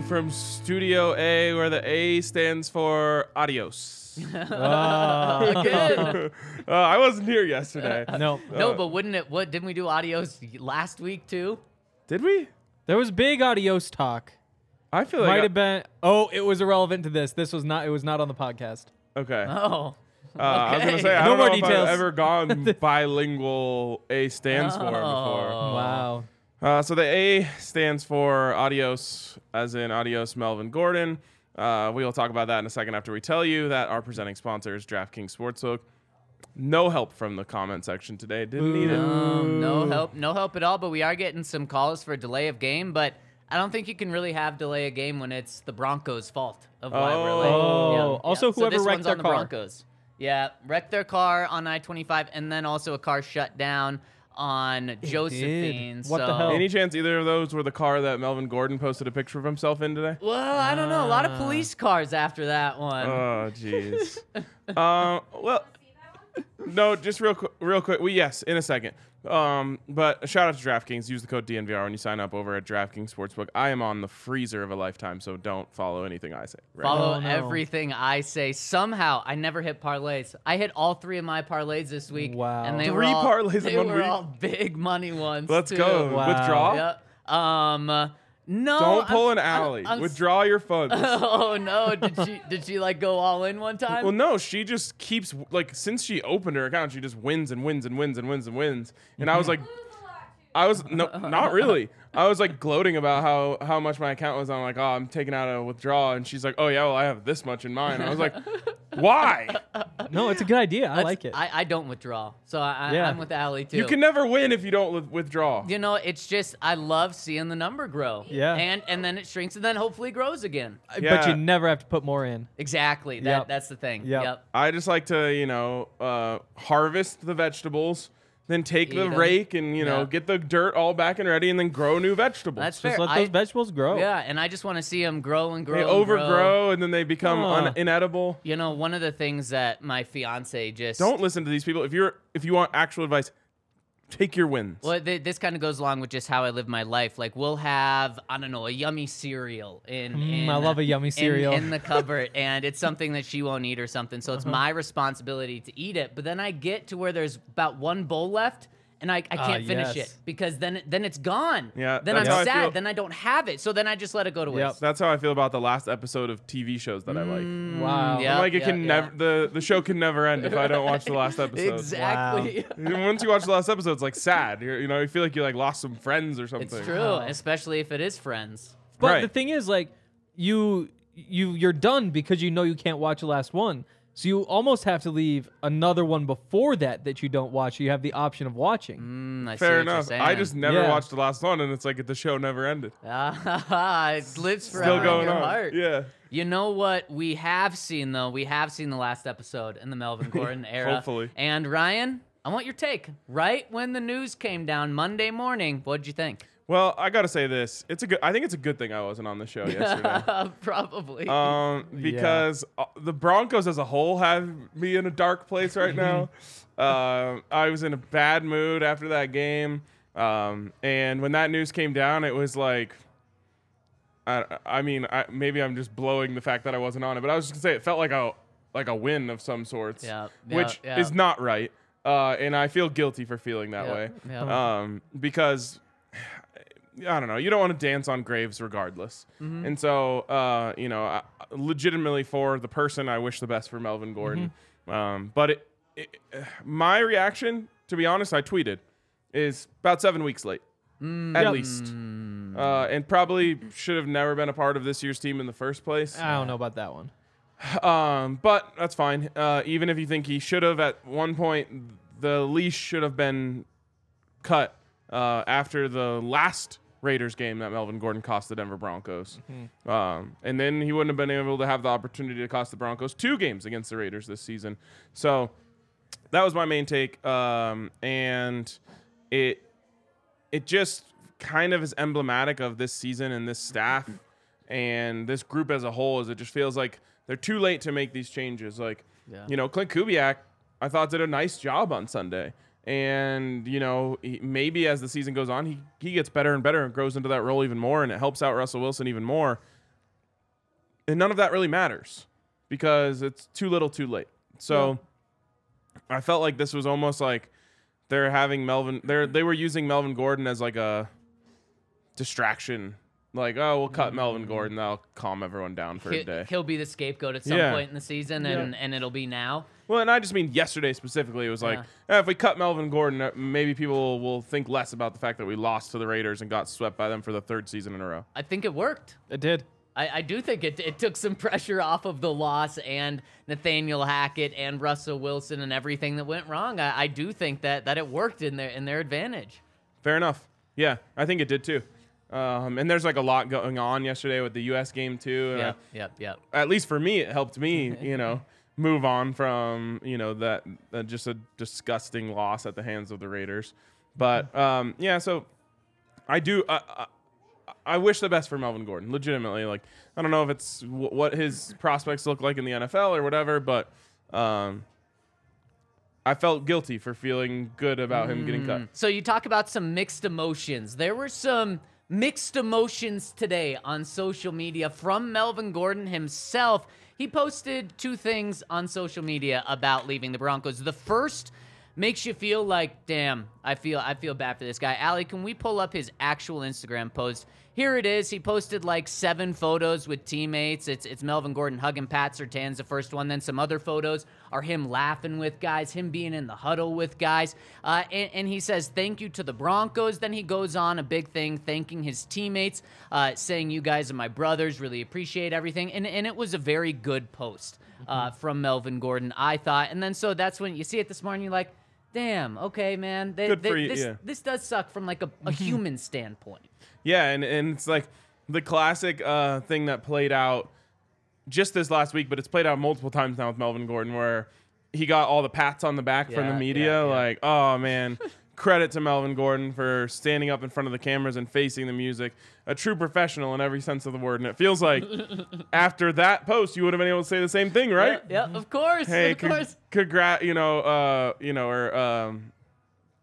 you from Studio A, where the A stands for adios. Again. uh, I wasn't here yesterday. no. Uh, but wouldn't it? What didn't we do audios last week too? Did we? There was big adios talk. I feel like Might I- have been. Oh, it was irrelevant to this. This was not. It was not on the podcast. Okay. Oh. Uh, I was gonna say I No don't more know if details. I've ever gone bilingual A stands for before. Oh. Wow. Uh, so the A stands for adios, as in adios, Melvin Gordon. Uh, we will talk about that in a second after we tell you that our presenting sponsor is DraftKings Sportsbook. No help from the comment section today. Didn't need it. Um, no help, no help at all. But we are getting some calls for delay of game. But I don't think you can really have delay of game when it's the Broncos' fault of why we're late. Oh. Also, So whoever this wrecked their on the car. Broncos. Yeah, wrecked their car on I-25, and then also a car shut down on Josephine. What the hell? Any chance either of those were the car that Melvin Gordon posted a picture of himself in today? Well, I don't know. A lot of police cars after that one. Oh, jeez. uh, well, no, just real quick. Real quick. We yes, in a second. Um, but a shout out to DraftKings. Use the code DNVR when you sign up over at DraftKings Sportsbook. I am on the freezer of a lifetime, so don't follow anything I say. Right. Follow Oh, no. everything I say. Somehow, I never hit parlays. I hit all three of my parlays this week. Wow. And they Three were all, parlays in they one were week? all big money ones. Let's too. go. Wow. Withdraw. Yep. Um. No. Don't pull I'm- an I'm- alley. I'm s- Withdraw your funds. Oh no! Did she? Did she like go all in one time? Well, no, she just keeps like since she opened her account, she just wins and wins and wins and wins and wins. And I was like, I was no, not really. I was like gloating about how how much my account was. I'm like, oh, I'm taking out a withdrawal, and she's like, oh yeah, well I have this much in mine. I was like, why? No, it's a good idea. I Let's- like it. I, I don't withdraw, so I, I, Yeah. I'm with Allie too. You can never win if you don't with- withdraw. You know, it's just I love seeing the number grow. Yeah. And and then it shrinks and then hopefully grows again. But Yeah. you never have to put more in. Exactly. That Yep. that's the thing. Yep. Yep. I just like to, you know, uh, harvest the vegetables, then take the Eat 'em. rake and you know Yeah. get the dirt all back and ready, and then grow new vegetables. That's Just fair. let those vegetables grow. Yeah, and I just want to see them grow and grow. they and overgrow grow. and then they become Huh. un- inedible. You know, one of the things that my fiance just Don't listen to these people. If you're if you want actual advice, take your wins. Well, th- this kind of goes along with just how I live my life. Like we'll have, I don't know, a yummy cereal in. Mm, in I love a yummy in- cereal. in, the cupboard, and it's something that she won't eat or something. So it's Uh-huh. my responsibility to eat it. But then I get to where there's about one bowl left. And I, I Ah, can't finish yes. it because then it- then it's gone. Yeah, Then that's I'm how I sad. feel. Then I don't have it. So then I just let it go to waste. Yep. That's how I feel about the last episode of TV shows that I like. Wow. Mm, yeah. I'm like it can yeah. never the the show can never end if I don't watch the last episode. Exactly. And Once you watch the last episode, it's like sad. You're, you know, you feel like you like lost some friends or something. It's true, especially if it is friends. But Right. the thing is, like, you you you're done because you know you can't watch the last one. So you almost have to leave another one before that that you don't watch. You have the option of watching. Mm, I see Fair what you're enough. saying. I just never Yeah. watched the last one, and it's like the show never ended. Ah, it lives forever Still in going your on. heart. Yeah. You know what we have seen though? We have seen the last episode in the Melvin Gordon era. Hopefully. And Ryan, I want your take. Right when the news came down Monday morning, what'd you think? Well, I gotta say this. It's a good. I think it's a good thing I wasn't on the show yesterday. Probably. um, because uh, the Broncos as a whole have me in a dark place right now. um, I was in a bad mood after that game, um, and when that news came down, it was like. I, I mean, I, maybe I'm just blowing the fact that I wasn't on it, but I was just gonna say it felt like a like a win of some sorts, Yeah, which yeah, yeah. is not right, uh, and I feel guilty for feeling that Yeah, way, yeah. um, because I don't know. You don't want to dance on graves regardless. And so, uh, you know, I, legitimately for the person, I wish the best for Melvin Gordon. Um, but it, it, my reaction, to be honest, I tweeted, is about seven weeks late, at Yep. least. Uh, and probably should have never been a part of this year's team in the first place. I don't know about that one. Um, but that's fine. Uh, even if you think he should have at one point, the leash should have been cut uh, after the last Raiders game that Melvin Gordon cost the Denver Broncos. Um, and then he wouldn't have been able to have the opportunity to cost the Broncos two games against the Raiders this season. So that was my main take. Um, and it it just kind of is emblematic of this season and this staff and this group as a whole. Is it just feels like they're too late to make these changes. Like, Yeah. you know, Klint Kubiak, I thought did a nice job on Sunday. And you know, he, maybe as the season goes on, he he gets better and better and grows into that role even more, and it helps out Russell Wilson even more. And none of that really matters because it's too little, too late. So I felt like this was almost like they're having Melvin. They're they were using Melvin Gordon as like a distraction. Like, oh, we'll cut Melvin Gordon. That'll calm everyone down for a day. He'll be the scapegoat at some Yeah. point in the season, and, and it'll be now. Well, and I just mean yesterday specifically. It was like, eh, if we cut Melvin Gordon, uh, maybe people will think less about the fact that we lost to the Raiders and got swept by them for the third season in a row. I think it worked. It did. I, I do think it, it took some pressure off of the loss and Nathaniel Hackett and Russell Wilson and everything that went wrong. I, I do think that, that it worked in their in their advantage. Fair enough. Yeah, I think it did too. Um, and there's like a lot going on yesterday with the U.S. game too. and I- Yep, yep, yep. at least for me, it helped me, you know, move on from, you know, that, that just a disgusting loss at the hands of the Raiders. But um, yeah, so I do. I, I, I wish the best for Melvin Gordon. Legitimately, like I don't know if it's w- what his prospects look like in the NFL or whatever, but um, I felt guilty for feeling good about him getting cut. So you talk about some mixed emotions. There were some mixed emotions today on social media from Melvin Gordon himself. He posted two things on social media about leaving the Broncos. The first makes you feel like, damn, I feel I feel bad for this guy. Ali, can we pull up his actual Instagram post? Here it is. He posted like seven photos with teammates. It's it's Melvin Gordon hugging Pat Surtain's the first one. Then some other photos are him laughing with guys, him being in the huddle with guys. Uh, and, and he says thank you to the Broncos. Then he goes on a big thing thanking his teammates, uh, saying you guys are my brothers. Really appreciate everything. And and it was a very good post uh, from Melvin Gordon, I thought. And then so that's when you see it this morning. You're like. Damn. Okay, man. They- Good they- for you, this, yeah. this does suck from like a, a human standpoint. Yeah, and, and it's like the classic uh, thing that played out just this last week, but it's played out multiple times now with Melvin Gordon, where he got all the pats on the back from Yeah, the media. yeah, yeah. Like, oh man, credit to Melvin Gordon for standing up in front of the cameras and facing the music. A true professional in every sense of the word. And it feels like after that post, you would have been able to say the same thing, right? Yeah, of course. Hey, of con- course. congrat, you know, uh, you know, or um,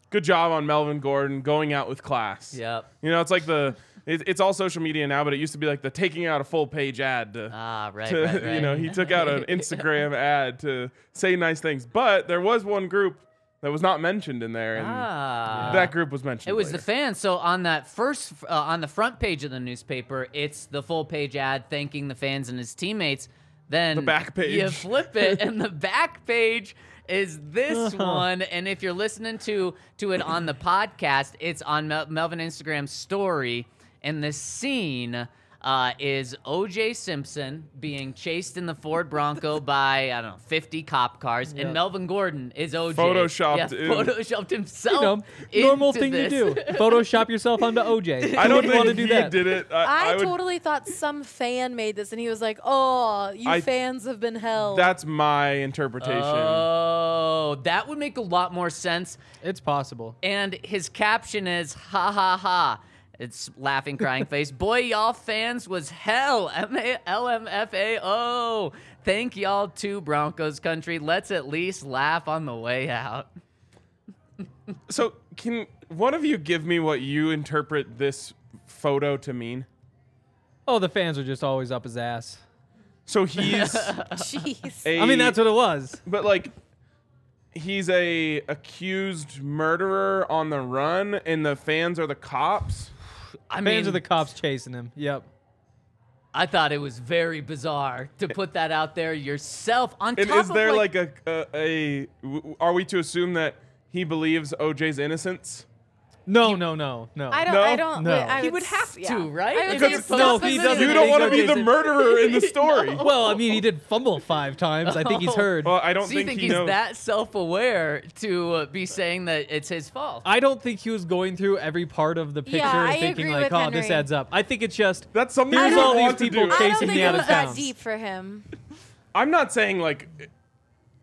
good job on Melvin Gordon going out with class. Yep. You know, it's like the it's all social media now, but it used to be like the taking out a full page ad to, Ah, right, to right, right. you know, he took out an Instagram ad to say nice things. But there was one group that was not mentioned in there, and Ah. that group was mentioned. It was the later. fans. So on that first, uh, on the front page of the newspaper, it's the full page ad thanking the fans and his teammates. Then The back page. you flip it, and the back page is this one. And if you're listening to to it on the podcast, it's on Mel- Melvin Instagram story. And the scene uh, is O.J. Simpson being chased in the Ford Bronco by I don't know 50 cop cars, and Melvin Gordon is O.J. Photoshopped yeah, in. photoshopped himself. You know, normal into thing this. to do. Photoshop yourself onto OJ. I don't wouldn't think want to do he that. did it. I, I, I would, totally thought some fan made this, and he was like, "Oh, you I- fans have been held." That's my interpretation. Oh, that would make a lot more sense. It's possible. And his caption is ha ha ha. It's laughing, crying face. Boy, y'all fans was hell. M A L M F A O. Thank y'all to Broncos country. Let's at least laugh on the way out. so, can one of you give me what you interpret this photo to mean? Oh, the fans are just always up his ass. So he's Jeez. a. I mean, that's what it was. But like, he's a accused murderer on the run, and the fans are the cops. I Fans mean, are the cops chasing him. Yep. I thought it was very bizarre to put that out there yourself. On And top is of there like, like, a, a a w- are we to assume that he believes OJ's innocence? No, no, no, no. I don't. No? I don't. No. I He would would s- have yeah. to, right? I would Because say it's- no, he doesn't You don't want to be the murderer in the story. Well, I mean, he did fumble five times. I think he's heard. Well, I don't so you think, think he he's knows. that self-aware to uh, be saying that it's his fault? I don't think he was going through every part of the picture Yeah, and I thinking agree like, with "Oh, this Henry. adds up." I think it's just That's something Here's you all would these want to people do. I don't think me it out of was that town. deep for him. I'm not saying like.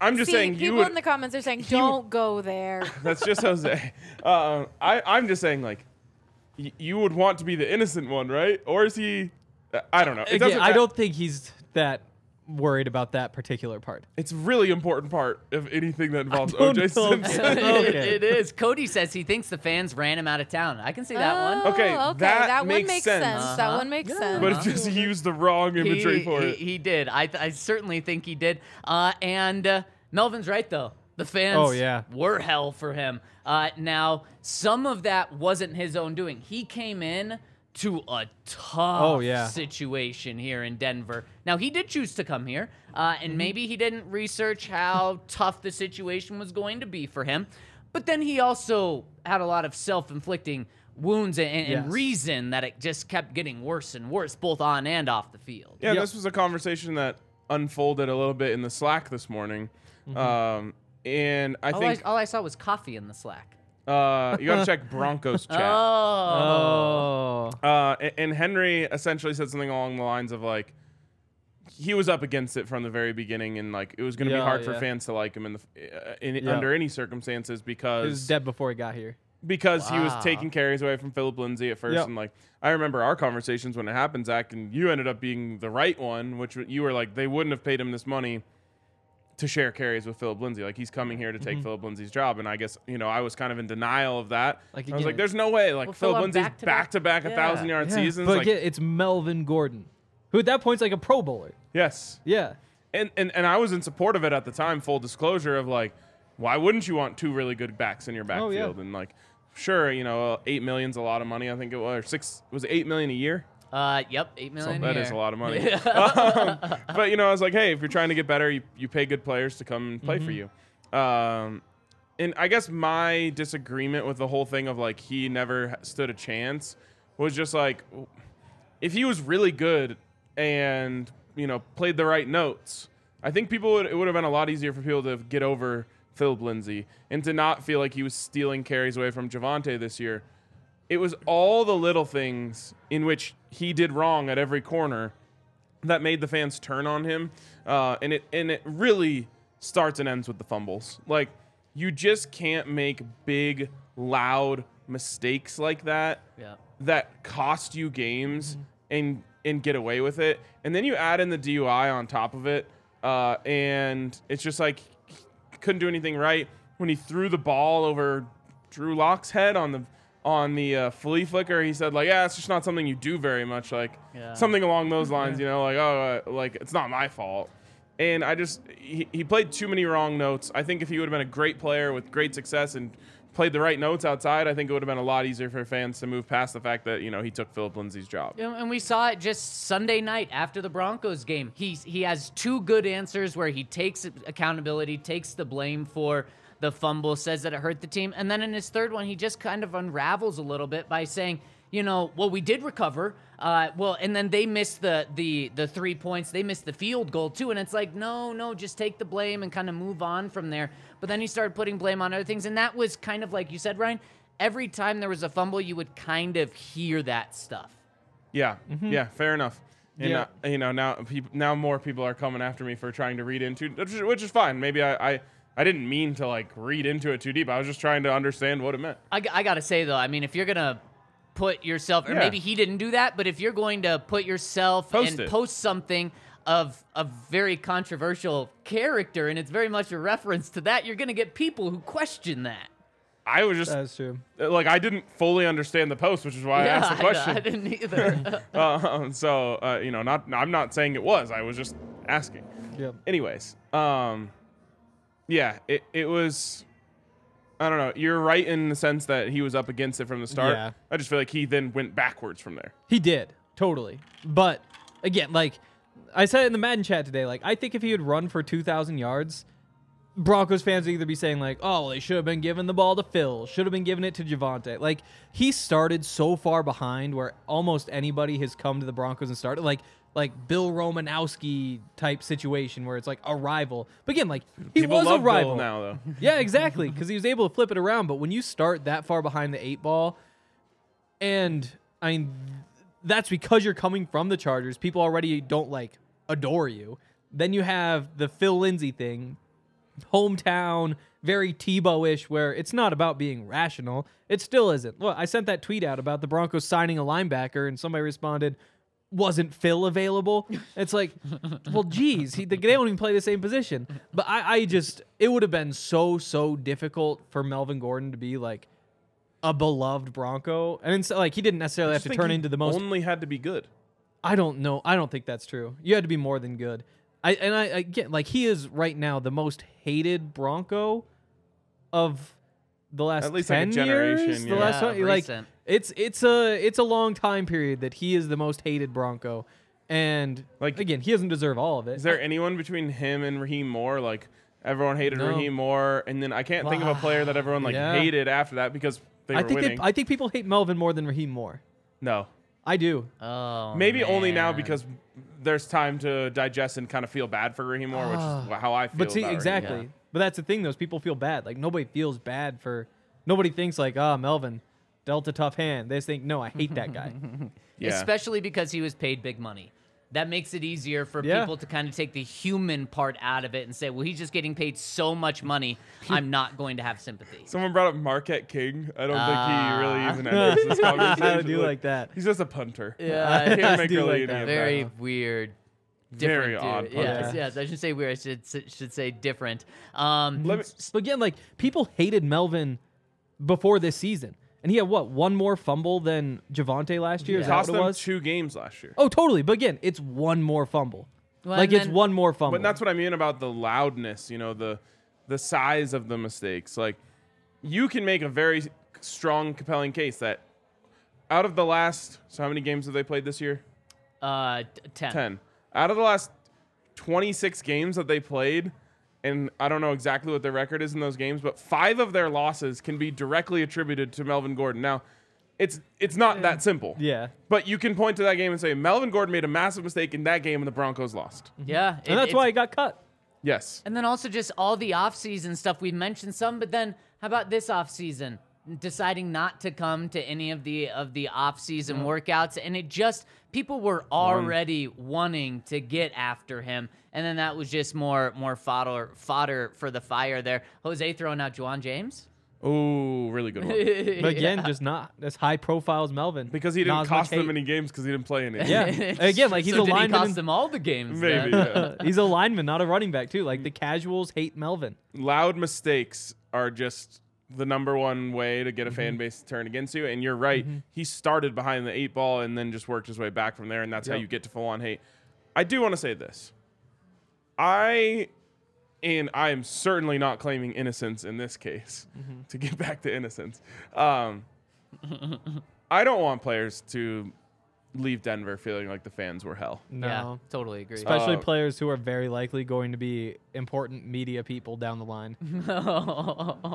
I'm just See, saying you people would. in the comments are saying, "Don't go there." That's just Jose. Uh, I I'm just saying like, y- you would want to be the innocent one, right? Or is he? I don't know. It again, I don't think he's that worried about that particular part. It's a really important part of anything that involves OJ. Simpson. Okay. it is. Cody says he thinks the fans ran him out of town. I can see that one. Okay, Oh, okay, that one makes makes sense. sense. That Uh-huh. one makes sense. but it just he used the wrong imagery he, for he, it. he did. I, th- I certainly think he did. Uh, and uh, Melvin's right though. The fans Oh, yeah. were hell for him. Uh, now, some of that wasn't his own doing. He came in to a tough Oh, yeah. situation here in Denver. Now, he did choose to come here, uh, Mm-hmm. and maybe he didn't research how tough the situation was going to be for him. But then he also had a lot of self inflicting wounds and, and Yes. reason that it just kept getting worse and worse, both on and off the field. Yeah, Yep. this was a conversation that unfolded a little bit in the Slack this morning. Mm-hmm. Um, and I all, think I, all I saw was coffee in the Slack. Uh, you got to check Broncos chat. Oh. Oh, Uh, a- and Henry essentially said something along the lines of like, he was up against it from the very beginning, and like it was going to be Yeah, hard for yeah. fans to like him in the uh, in, Yeah. under any circumstances because he was because dead before he got here. because he was Wow. taking carries away from Philip Lindsay at first, Yep. and like I remember our conversations when it happened, Zach, and you ended up being the right one, which you were like they wouldn't have paid him this money to share carries with Philip Lindsay. Like he's coming here to take Philip Lindsay's job, and I guess you know I was kind of in denial of that. Like, I was like, "There's no way." Like Well, Philip Phil, Lindsay's back-to-back- back to back a thousand yard seasons. but like again, it's Melvin Gordon, who at that point's like a Pro Bowler. yes, Yeah. and, and and I was in support of it at the time. Full disclosure of like, why wouldn't you want two really good backs in your Oh, yeah. backfield? And like, sure, you know, uh, eight million's a lot of money. I think it was or six was it eight million a year. Uh, yep, eight So million. that a is a lot of money. um, but you know, I was like, hey, if you're trying to get better, you, you pay good players to come and play for you. Um, and I guess my disagreement with the whole thing of like he never stood a chance was just like, if he was really good and you know played the right notes, I think people would it would have been a lot easier for people to get over Philip Lindsay and to not feel like he was stealing carries away from Javonte this year. It was all the little things in which he did wrong at every corner that made the fans turn on him, uh, and it and it really starts and ends with the fumbles. Like you just can't make big, loud mistakes like that Yeah. that cost you games and and get away with it. And then you add in the DUI on top of it, uh, and it's just like couldn't do anything right when he threw the ball over Drew Lock's head on the on the uh, flea flicker. He said like, yeah, it's just not something you do very much, like Yeah. something along those lines. You know, like oh, uh, like it's not my fault. And I just he, he played too many wrong notes. I think if he would have been a great player with great success and played the right notes outside, I think it would have been a lot easier for fans to move past the fact that you know he took Philip Lindsay's job. And we saw it just Sunday night after the Broncos game. He he has two good answers where he takes accountability, takes the blame for the fumble, says that it hurt the team, and then in his third one, he just kind of unravels a little bit by saying, you know, well, we did recover. Uh, well, and then they missed the the the three points. They missed the field goal too, and it's like, no, no, just take the blame and kind of move on from there. But then he started putting blame on other things, and that was kind of like you said, Ryan. Every time there was a fumble, you would kind of hear that stuff. Yeah, yeah, fair enough. And Yeah. uh, you know now people now more people are coming after me for trying to read into which is, which is fine. Maybe I, I I didn't mean to like read into it too deep. I was just trying to understand what it meant. I, I gotta say though, I mean, if you're gonna put yourself, or Yeah. maybe he didn't do that, but if you're going to put yourself Post and it. post something of a very controversial character, and it's very much a reference to that, you're gonna get people who question that. I was just That's true. like I didn't fully understand the post, which is why I asked the question. I, didn't either. Uh, so uh, you know, not I'm not saying it was. I was just asking. Yep. Anyways, um, yeah, it it was. I don't know. You're right in the sense that he was up against it from the start. Yeah. I just feel like he then went backwards from there. He did totally, but again, like I said in the Madden chat today, like I think if he had run for 2,000 yards, Broncos fans would either be saying like, "Oh, well, they should have been giving the ball to Phil, should have been giving it to Javonte." Like he started so far behind where almost anybody has come to the Broncos and started like like Bill Romanowski type situation where it's like a rival. But again, like he People was a rival Bill now, though. yeah, exactly. Because he was able to flip it around. But when you start that far behind the eight ball, and I mean, that's because you're coming from the Chargers. People already don't like adore you. Then you have the Phil Lindsay thing, hometown, very Tebow ish, where it's not about being rational. It still isn't. Well, I sent that tweet out about the Broncos signing a linebacker, and somebody responded, wasn't Phil available? It's like, well, geez, he, they don't even play the same position. But I, I just, it would have been so, so difficult for Melvin Gordon to be like a beloved Bronco. And it's like, he didn't necessarily have to turn he into the most. Only had to be good. I don't know. I don't think that's true. You had to be more than good. I and I, I get like he is right now the most hated Bronco of the last At least, like, a 10 generation, years. The last Yeah, one, like recent. It's it's a it's a long time period that he is the most hated Bronco, and Like- again he doesn't deserve all of it. Is there anyone between him and Rahim Moore? Like everyone hated No. Rahim Moore, and then I can't think of a player that everyone like Yeah. hated after that because they I were think they, winning. I think people hate Melvin more than Rahim Moore. no, I do. oh, maybe only now man. because there's time to digest and kind of feel bad for Rahim Moore, which is how I feel. Ah. But see, about Rahim exactly. Moore. But that's the thing, those people feel bad. Like nobody feels bad for. Nobody thinks like, ah, Melvin dealt a tough hand. They just think, no, I hate that guy. Yeah. especially because he was paid big money. That makes it easier for Yeah. people to kind of take the human part out of it and say, well, he's just getting paid so much money, I'm not going to have sympathy. Someone brought up Marquette King. I don't think he really Ah. even enters this conversation. I do like that. He's just a punter. Yeah, I can't make do really like that. very that. weird. Very Different odd dude. punter. Yes, yes. I should say weird. I should should say different. Um, Let me, But again, like people hated Melvin before this season, and he had what one more fumble than Javonte last year. Is that cost what it them was? two games last year. Oh, totally. But again, it's one more fumble. Well, like and it's then- one more fumble. But that's what I mean about the loudness, you know, the the size of the mistakes. Like you can make a very strong, compelling case that out of the last so how many games have they played this year? uh, t- ten. 10. Out of the last 26 games that they played, and I don't know exactly what their record is in those games, but 5 of their losses can be directly attributed to Melvin Gordon. Now, it's it's not that simple. yeah. But you can point to that game and say Melvin Gordon made a massive mistake in that game and the Broncos lost. Yeah, it- And that's it's- why he got cut. Yes. And then also just all the off-season stuff. We've mentioned some, but then how about this off-season? Deciding not to come to any of the of the off-season workouts, and it just people were already wanting to get after him, and then that was just more more fodder fodder for the fire there. Jose throwing out Ja'Wuan James. Oh, really good one. But again, just not as high profile as Melvin Because he didn't Not cost them hate. any games because he didn't play any. Yeah. Again, like he's so a did he lineman. cost and- them all the games? Maybe. then? yeah. he's a lineman, not a running back too. Like the casuals hate Melvin. Loud mistakes are just the number one way to get a Mm-hmm. fan base to turn against you. And you're right. He started behind the eight ball and then just worked his way back from there. And that's how you get to full on hate. I do want to say this. I, and I am certainly not claiming innocence in this case, Mm-hmm. to get back to innocence. Um, I don't want players to leave Denver feeling like the fans were hell. No. Yeah, totally agree. Especially Uh, players who are very likely going to be important media people down the line.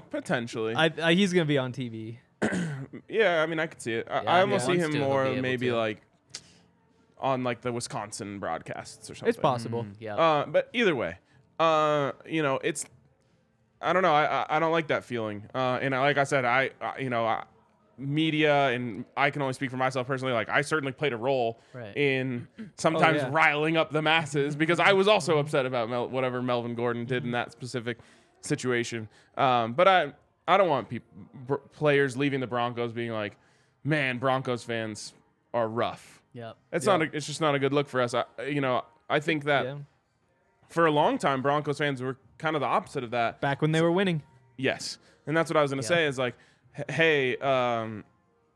Potentially. I, I, he's going to be on TV. yeah, I mean, I could see it. I, Yeah, I almost he see him to, more maybe to. like on like the Wisconsin broadcasts or something. It's possible. Yeah. Uh, but either way, uh, you know, it's I don't know. I I, I don't like that feeling. Uh, and I, like I said, I, I you know, I, media and I can only speak for myself personally. Like I certainly played a role Right. in sometimes yeah. riling up the masses because I was also upset about Mel- whatever Melvin Gordon did in that specific situation. Um, but I I don't want peop- br- players leaving the Broncos being like, man, Broncos fans are rough. Yep. It's not. A, it's just not a good look for us. I, you know, I think that Yeah. for a long time, Broncos fans were kind of the opposite of that. Back when they were winning. Yes, and that's what I was gonna say. Is like, h- hey, um,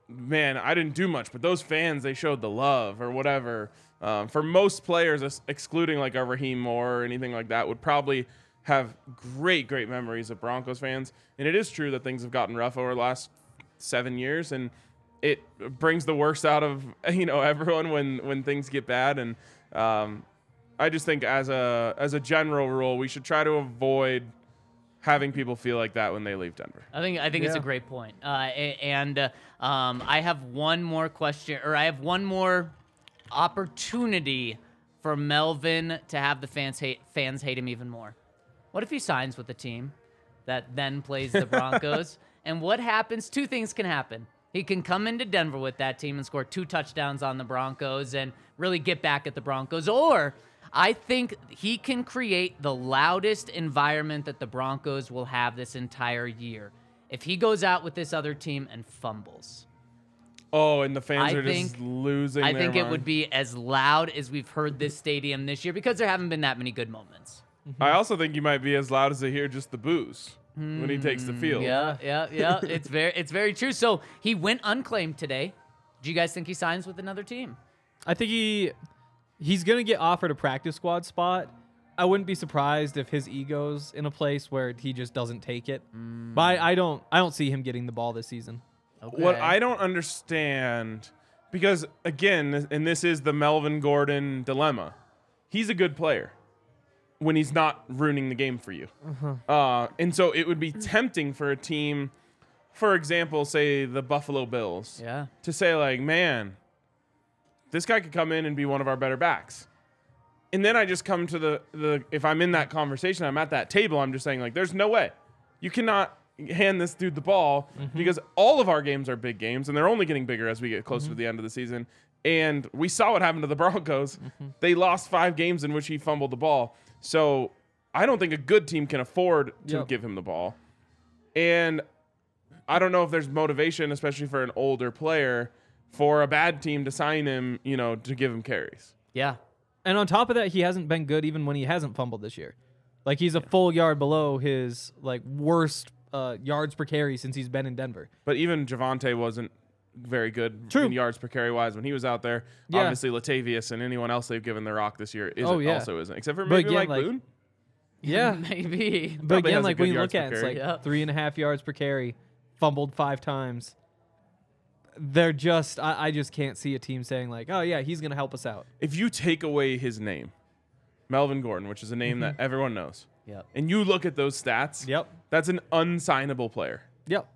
man, I didn't do much, but those fans they showed the love or whatever. Um, for most players, excluding like a Rahim Moore or anything like that, would probably have great, great memories of Broncos fans. And it is true that things have gotten rough over the last seven years, and it brings the worst out of you know everyone when when things get bad. And um, I just think as a as a general rule, we should try to avoid having people feel like that when they leave Denver. I think I think it's a great point. Uh, and uh, um, I have one more question, or I have one more opportunity for Melvin to have the fans hate fans hate him even more. What if he signs with the team that then plays the Broncos? and what happens? Two things can happen. He can come into Denver with that team and score two touchdowns on the Broncos and really get back at the Broncos. Or I think he can create the loudest environment that the Broncos will have this entire year. If he goes out with this other team and fumbles, Oh, and the fans I are just losing. I their think it would be as loud as we've heard this stadium this year because there haven't been that many good moments. I also think you might be as loud as they hear just the booze when he takes the field. Hmm, Yeah, yeah, yeah. it's very, it's very true. So he went unclaimed today. Do you guys think he signs with another team? I think he he's gonna get offered a practice squad spot. I wouldn't be surprised if his ego's in a place where he just doesn't take it. But I, I don't I don't see him getting the ball this season. What I don't understand, because again, and this is the Melvin Gordon dilemma. He's a good player when he's not ruining the game for you. Uh, and so it would be tempting for a team, for example, say the Buffalo Bills, Yeah. to say like, man, this guy could come in and be one of our better backs. And then I just come to the the if I'm in that conversation, I'm at that table, I'm just saying like there's no way. You cannot hand this dude the ball mm-hmm. because all of our games are big games and they're only getting bigger as we get closer to mm-hmm. the end of the season. And we saw what happened to the Broncos. Mm-hmm. They lost 5 games in which he fumbled the ball. So I don't think a good team can afford to Yep. give him the ball. And I don't know if there's motivation, especially for an older player, for a bad team to sign him, you know, to give him carries. Yeah. And on top of that, he hasn't been good even when he hasn't fumbled this year. Like he's a full yard below his like worst uh, yards per carry since he's been in Denver. But even Javonte wasn't very good True. in yards per carry wise when he was out there. Yeah. Obviously, Latavius and anyone else they've given the rock this year isn't Oh, yeah. also isn't, except for maybe again, Mike like- Boone. Yeah. Maybe. But Probably again, like good when you look at it, it's like Yep. three and a half yards per carry, fumbled five times. They're just I, I just can't see a team saying like, oh yeah, he's gonna help us out. If you take away his name, Melvin Gordon, which is a name that mm-hmm. everyone knows, Yep. and you look at those stats, Yep. that's an unsignable player. Yep.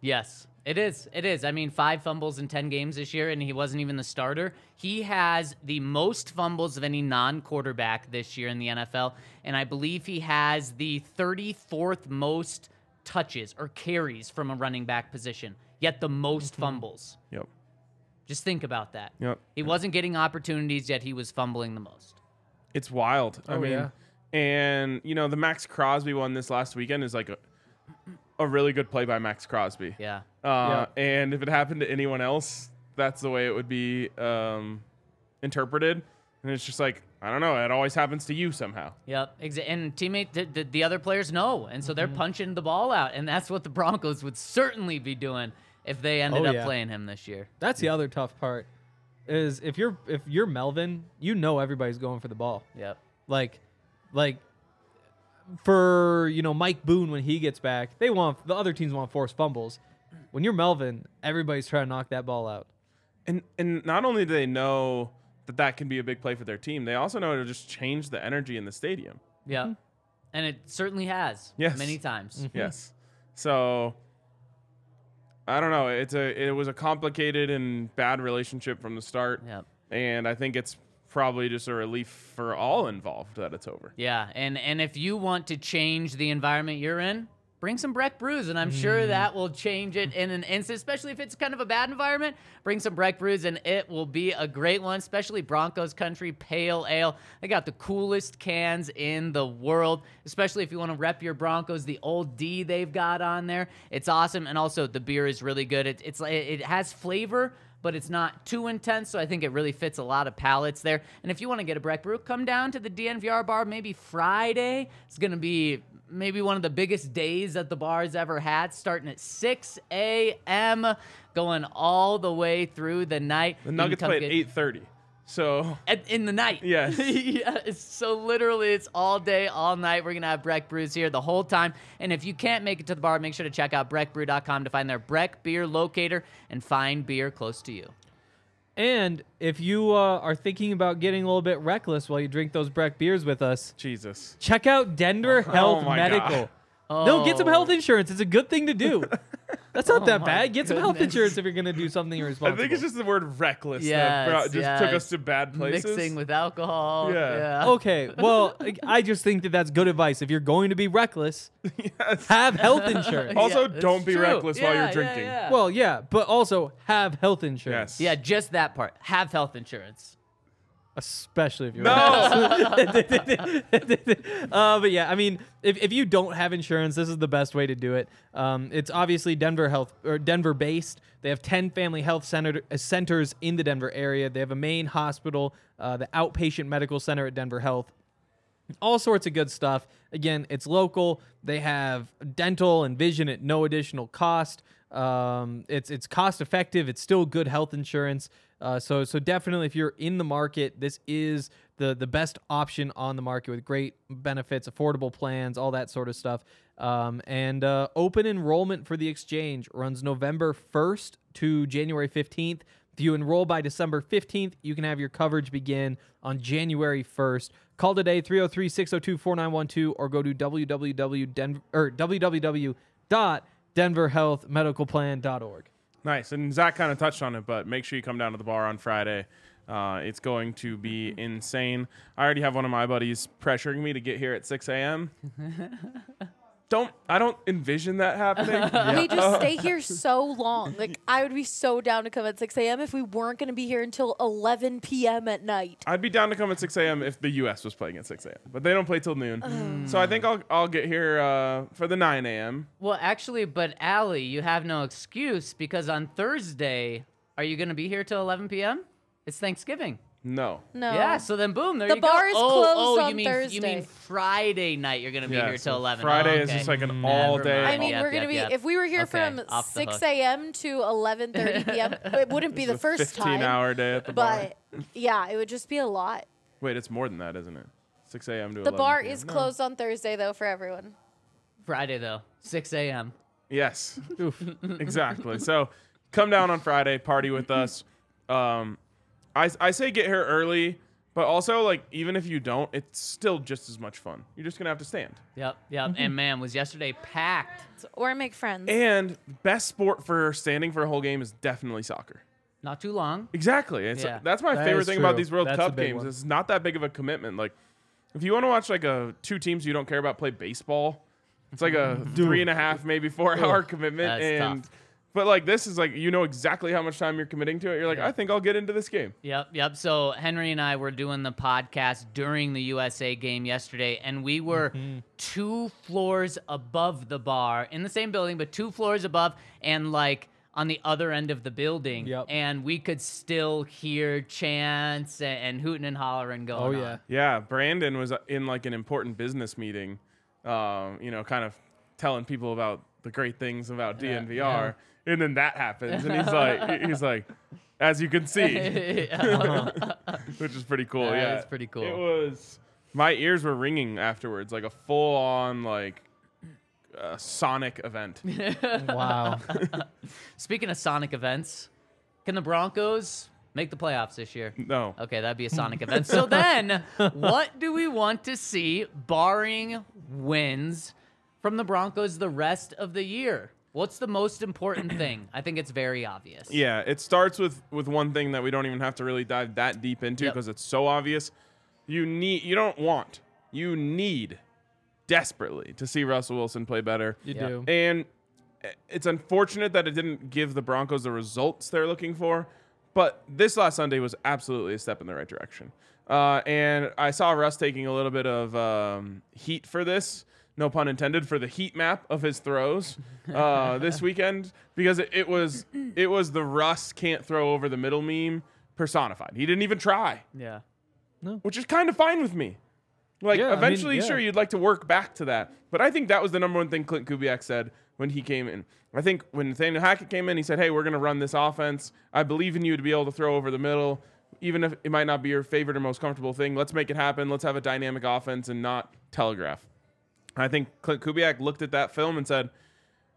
Yes, it is. It is. I mean, five fumbles in 10 games this year, and he wasn't even the starter. He has the most fumbles of any non quarterback this year in the NFL, and I believe he has the 34th most touches or carries from a running back position, yet the most fumbles. Yep. Just think about that. Yep. He wasn't getting opportunities, yet he was fumbling the most. It's wild. I Oh, mean, yeah. and you know the Maxx Crosby one this last weekend is like a, a really good play by Maxx Crosby. Yeah. Uh, And if it happened to anyone else, that's the way it would be um, interpreted. And it's just like I don't know. It always happens to you somehow. Yep, exa- and teammate, the, the, the other players know, and so they're Mm-hmm. punching the ball out, and that's what the Broncos would certainly be doing if they ended Oh, up yeah. playing him this year. That's the other tough part. Is if you're if you're Melvin, you know everybody's going for the ball. Yep. Like, like for you know Mike Boone when he gets back, they want the other teams want forced fumbles. When you're Melvin, everybody's trying to knock that ball out. And and not only do they know that that can be a big play for their team, they also know it'll just change the energy in the stadium. Yep. Mm-hmm. And it certainly has. Yes. Many times. Mm-hmm. Yes. So I don't know. It's a it was a complicated and bad relationship from the start. Yep. And I think it's probably just a relief for all involved that it's over. Yeah, and and if you want to change the environment you're in, bring some Breck brews, and I'm sure mm. that will change it in an instant. Especially if it's kind of a bad environment, bring some Breck brews, and it will be a great one. Especially Broncos Country Pale Ale. They got the coolest cans in the world. Especially if you want to rep your Broncos, the old D they've got on there, it's awesome. And also the beer is really good. It, it's it has flavor but it's not too intense, so I think it really fits a lot of palates there. And if you want to get a Breck Brew, come down to the DNVR bar maybe Friday. It's going to be maybe one of the biggest days that the bar's ever had, starting at 6 a.m., going all the way through the night. The Nuggets play at get- eight thirty. So at, in the night. Yes. yes. So literally, it's all day, all night. We're gonna have Breck Brews here the whole time. And if you can't make it to the bar, make sure to check out BreckBrew.com to find their Breck beer locator and find beer close to you. And if you uh, are thinking about getting a little bit reckless while you drink those Breck beers with us, Jesus. check out Denver Health my Medical. God. No, get some Oh. health insurance. It's a good thing to do. That's not oh that bad. Get some health insurance if you're going to do something irresponsible. I think it's just the word reckless Yes, brought, just took us to bad places. Mixing with alcohol. Yeah. Yeah. okay. Well, I- I just think that that's good advice. If you're going to be reckless, yes. have health insurance. Also, Yeah, don't be true. reckless while you're yeah, drinking. yeah. Well, yeah, but also have health insurance. Yes. Yeah, just that part. Have health insurance. Especially if you're No. uh, but yeah, I mean, if, if you don't have insurance, this is the best way to do it. Um, it's obviously Denver health or Denver based. They have ten family health center, uh, centers in the Denver area. They have a main hospital, uh, the outpatient medical center at Denver Health all sorts of good stuff. Again, it's local. They have dental and vision at no additional cost. Um, it's it's cost effective. It's still good health insurance. Uh, so so definitely, if you're in the market, this is the the best option on the market with great benefits, affordable plans, all that sort of stuff. Um, and uh, open enrollment for the exchange runs November 1st to January 15th. If you enroll by December 15th, you can have your coverage begin on January 1st. Call today 303-602-4912 or go to www.denver or www.denverhealthmedicalplan.org. Nice. And Zach kind of touched on it, but make sure you come down to the bar on Friday. Uh, it's going to be insane. I already have one of my buddies pressuring me to get here at 6 a.m. don't I don't envision that happening. We just stay here so long. Like I would be so down to come at 6 a.m. if we weren't going to be here until 11 p.m. at night. I'd be down to come at 6 a.m. if the U.S. was playing at 6 a.m. But they don't play till noon. So I think I'll I'll get here uh, for the 9 a.m. Well, actually, but Allie, you have no excuse because on Thursday, are you going to be here till 11 p.m.? It's Thanksgiving. No. No. Yeah, so then boom, there The you go. The bar is oh, closed oh, you on mean you Thursday. mean Friday night? You're gonna be Yeah, here so till 11. Friday oh, is just like an all day- mind. I mean, Yep, we're gonna yep, be yep. if we were here Okay, from off the 6 hook. a.m. to 11:30 p.m. It wouldn't be It's the a first 15 time, hour day at the bar. but yeah, it would just be a lot. Wait, it's more than that, isn't it? 6 a.m. to The 11 bar p.m. is No. closed on Thursday though for everyone. Friday though, 6 a.m. Yes. exactly. So come down on Friday, party with us. Um, I, I say get here early, but also, like, even if you don't, it's still just as much fun. You're just going to have to stand. Yep, yep. Mm-hmm. And man, was yesterday packed. Or make friends. And best sport for standing for a whole game is definitely soccer. Not too long. Exactly. It's, Yeah. That's my That favorite is thing about true. these World That's a Cup big games. one. It's not that big of a commitment. Like, if you want to watch like a two teams you don't care about play baseball, it's like a three and a half, maybe four hour commitment. That's and tough. But like this is like you know exactly how much time you're committing to it. You're like, Yeah. I think I'll get into this game. Yep, yep. So Henry and I were doing the podcast during the USA game yesterday, and we were Mm-hmm. two floors above the bar in the same building, but two floors above, and like on the other end of the building. Yep. And we could still hear chants and, and hooting and hollering Oh going yeah. on. Yeah, Brandon was uh, in like an important business meeting, um, you know, kind of telling people about the great things about DNVR, and then that happens, and he's like, he's like, as you can see, which is pretty cool. That yeah, is pretty cool. It was. My ears were ringing afterwards, like a full-on like uh, Sonic event. Wow. Speaking of Sonic events, can the Broncos make the playoffs this year? No, Okay, that'd be a Sonic event. So then, what do we want to see, barring wins, from the Broncos the rest of the year? What's the most important thing? I think it's very obvious. Yeah, it starts with with one thing that we don't even have to really dive that deep into Yep. because it's so obvious. You need you don't want. You need desperately to see Russell Wilson play better. You Yeah. do. And it's unfortunate that it didn't give the Broncos the results they're looking for, but this last Sunday was absolutely a step in the right direction. Uh, and I saw Russ taking a little bit of um, heat for this, no pun intended, for the heat map of his throws uh, this weekend because it, it was it was the Russ can't throw over the middle meme personified. He didn't even try, Yeah. which is kind of fine with me. Like Yeah, I mean, eventually, yeah. sure, you'd like to work back to that, but I think that was the number one thing Klint Kubiak said when he came in. I think when Nathaniel Hackett came in, he said, "Hey, we're going to run this offense. I believe in you to be able to throw over the middle, even if it might not be your favorite or most comfortable thing. Let's make it happen. Let's have a dynamic offense and not telegraph." I think Klint Kubiak looked at that film and said,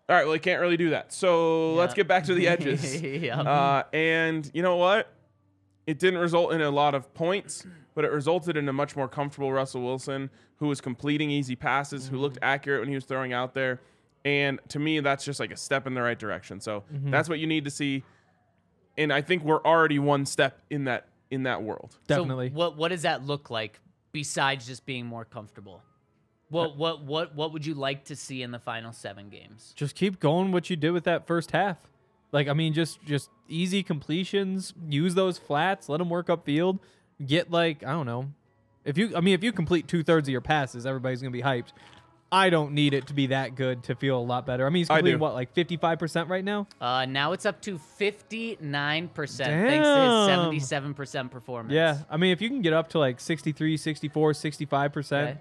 "All right, well, he can't really do that. So let's get back to the edges." yeah. Uh, and you know what? It didn't result in a lot of points, but it resulted in a much more comfortable Russell Wilson who was completing easy passes, who looked accurate when he was throwing out there. And to me, that's just like a step in the right direction. So that's what you need to see. And I think we're already one step in that in that world. Definitely. So what what does that look like besides just being more comfortable? What what what what would you like to see in the final seven games? just keep going what you did with that first half. Like I mean, just just easy completions. Use those flats. Let them work up field. Get like I don't know. If you, I mean, if you complete two thirds of your passes, everybody's gonna be hyped. I don't need it to be that good to feel a lot better. I mean, he's I completing what, like fifty five percent right now. Uh, now it's up to fifty nine percent thanks to his seventy seven percent performance. Yeah, I mean, if you can get up to like 63, 64, 65 percent, Okay.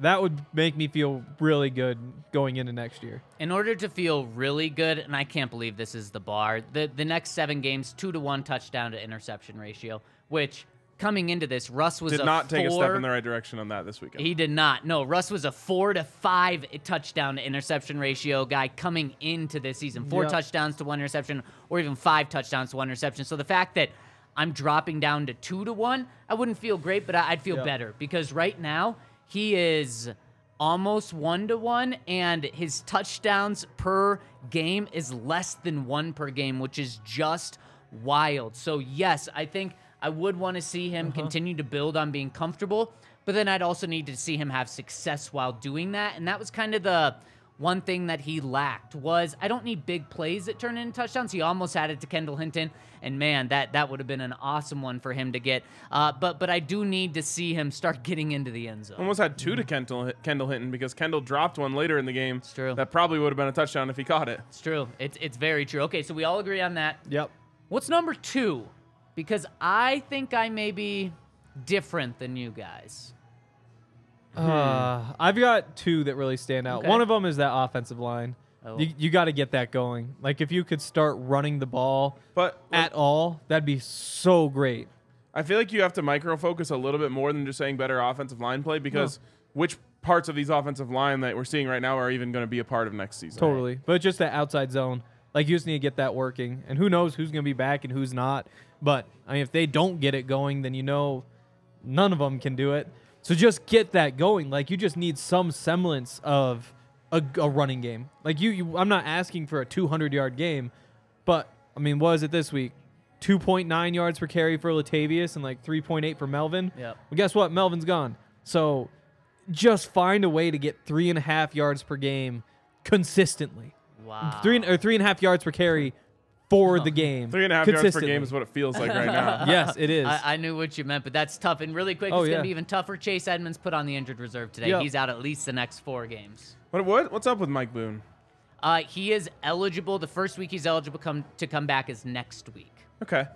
That would make me feel really good going into next year. In order to feel really good, and I can't believe this is the bar, the the next seven games, two to one touchdown to interception ratio, which coming into this, Russ was Did a not take a step in the right direction on that this weekend. He did not. No, Russ was a four to five touchdown to interception ratio guy coming into this season. Four Yep. touchdowns to one interception, or even five touchdowns to one interception. So the fact that I'm dropping down to two to one, I wouldn't feel great, but I- I'd feel Yep. better because right now he is almost one to one, and his touchdowns per game is less than one per game, which is just wild. So yes, I think I would want to see him uh-huh. continue to build on being comfortable, but then I'd also need to see him have success while doing that, and that was kind of the one thing that he lacked was I don't need big plays that turn into touchdowns. He almost had it to Kendall Hinton, and man, that that would have been an awesome one for him to get. Uh, but but I do need to see him start getting into the end zone. Almost had two to Kendall, Kendall Hinton because Kendall dropped one later in the game. It's true. That probably would have been a touchdown if he caught it. It's true. It's it's very true. Okay, so we all agree on that. Yep. What's number two? Because I think I may be different than you guys. Uh, I've got two that really stand out. Okay. One of them is that offensive line. Oh. You, you got to get that going. Like if you could start running the ball But at all, that'd be so great. I feel like you have to micro focus a little bit more than just saying better offensive line play because which parts of these offensive line that we're seeing right now are even going to be a part of next season? Totally. But just that outside zone. Like you just need to get that working. And who knows who's going to be back and who's not. But I mean, if they don't get it going, then you know none of them can do it. So just get that going. Like you just need some semblance of a, a running game. Like you, you, I'm not asking for a 200 yard game, but I mean, was it this week? 2.9 yards per carry for Latavius and like 3.8 for Melvin. Yeah. Well, guess what? Melvin's gone. So just find a way to get three and a half yards per game consistently. Wow. Three or three and a half yards per carry for the game. Three and a half yards per game is what it feels like right now. yes, it is. I, I knew what you meant, but that's tough. And really quick, Oh, it's going to be even tougher. Chase Edmonds put on the injured reserve today. Yep. He's out at least the next four games. What, what what's up with Mike Boone? Uh, he is eligible. The first week he's eligible come to come back is next week. Okay.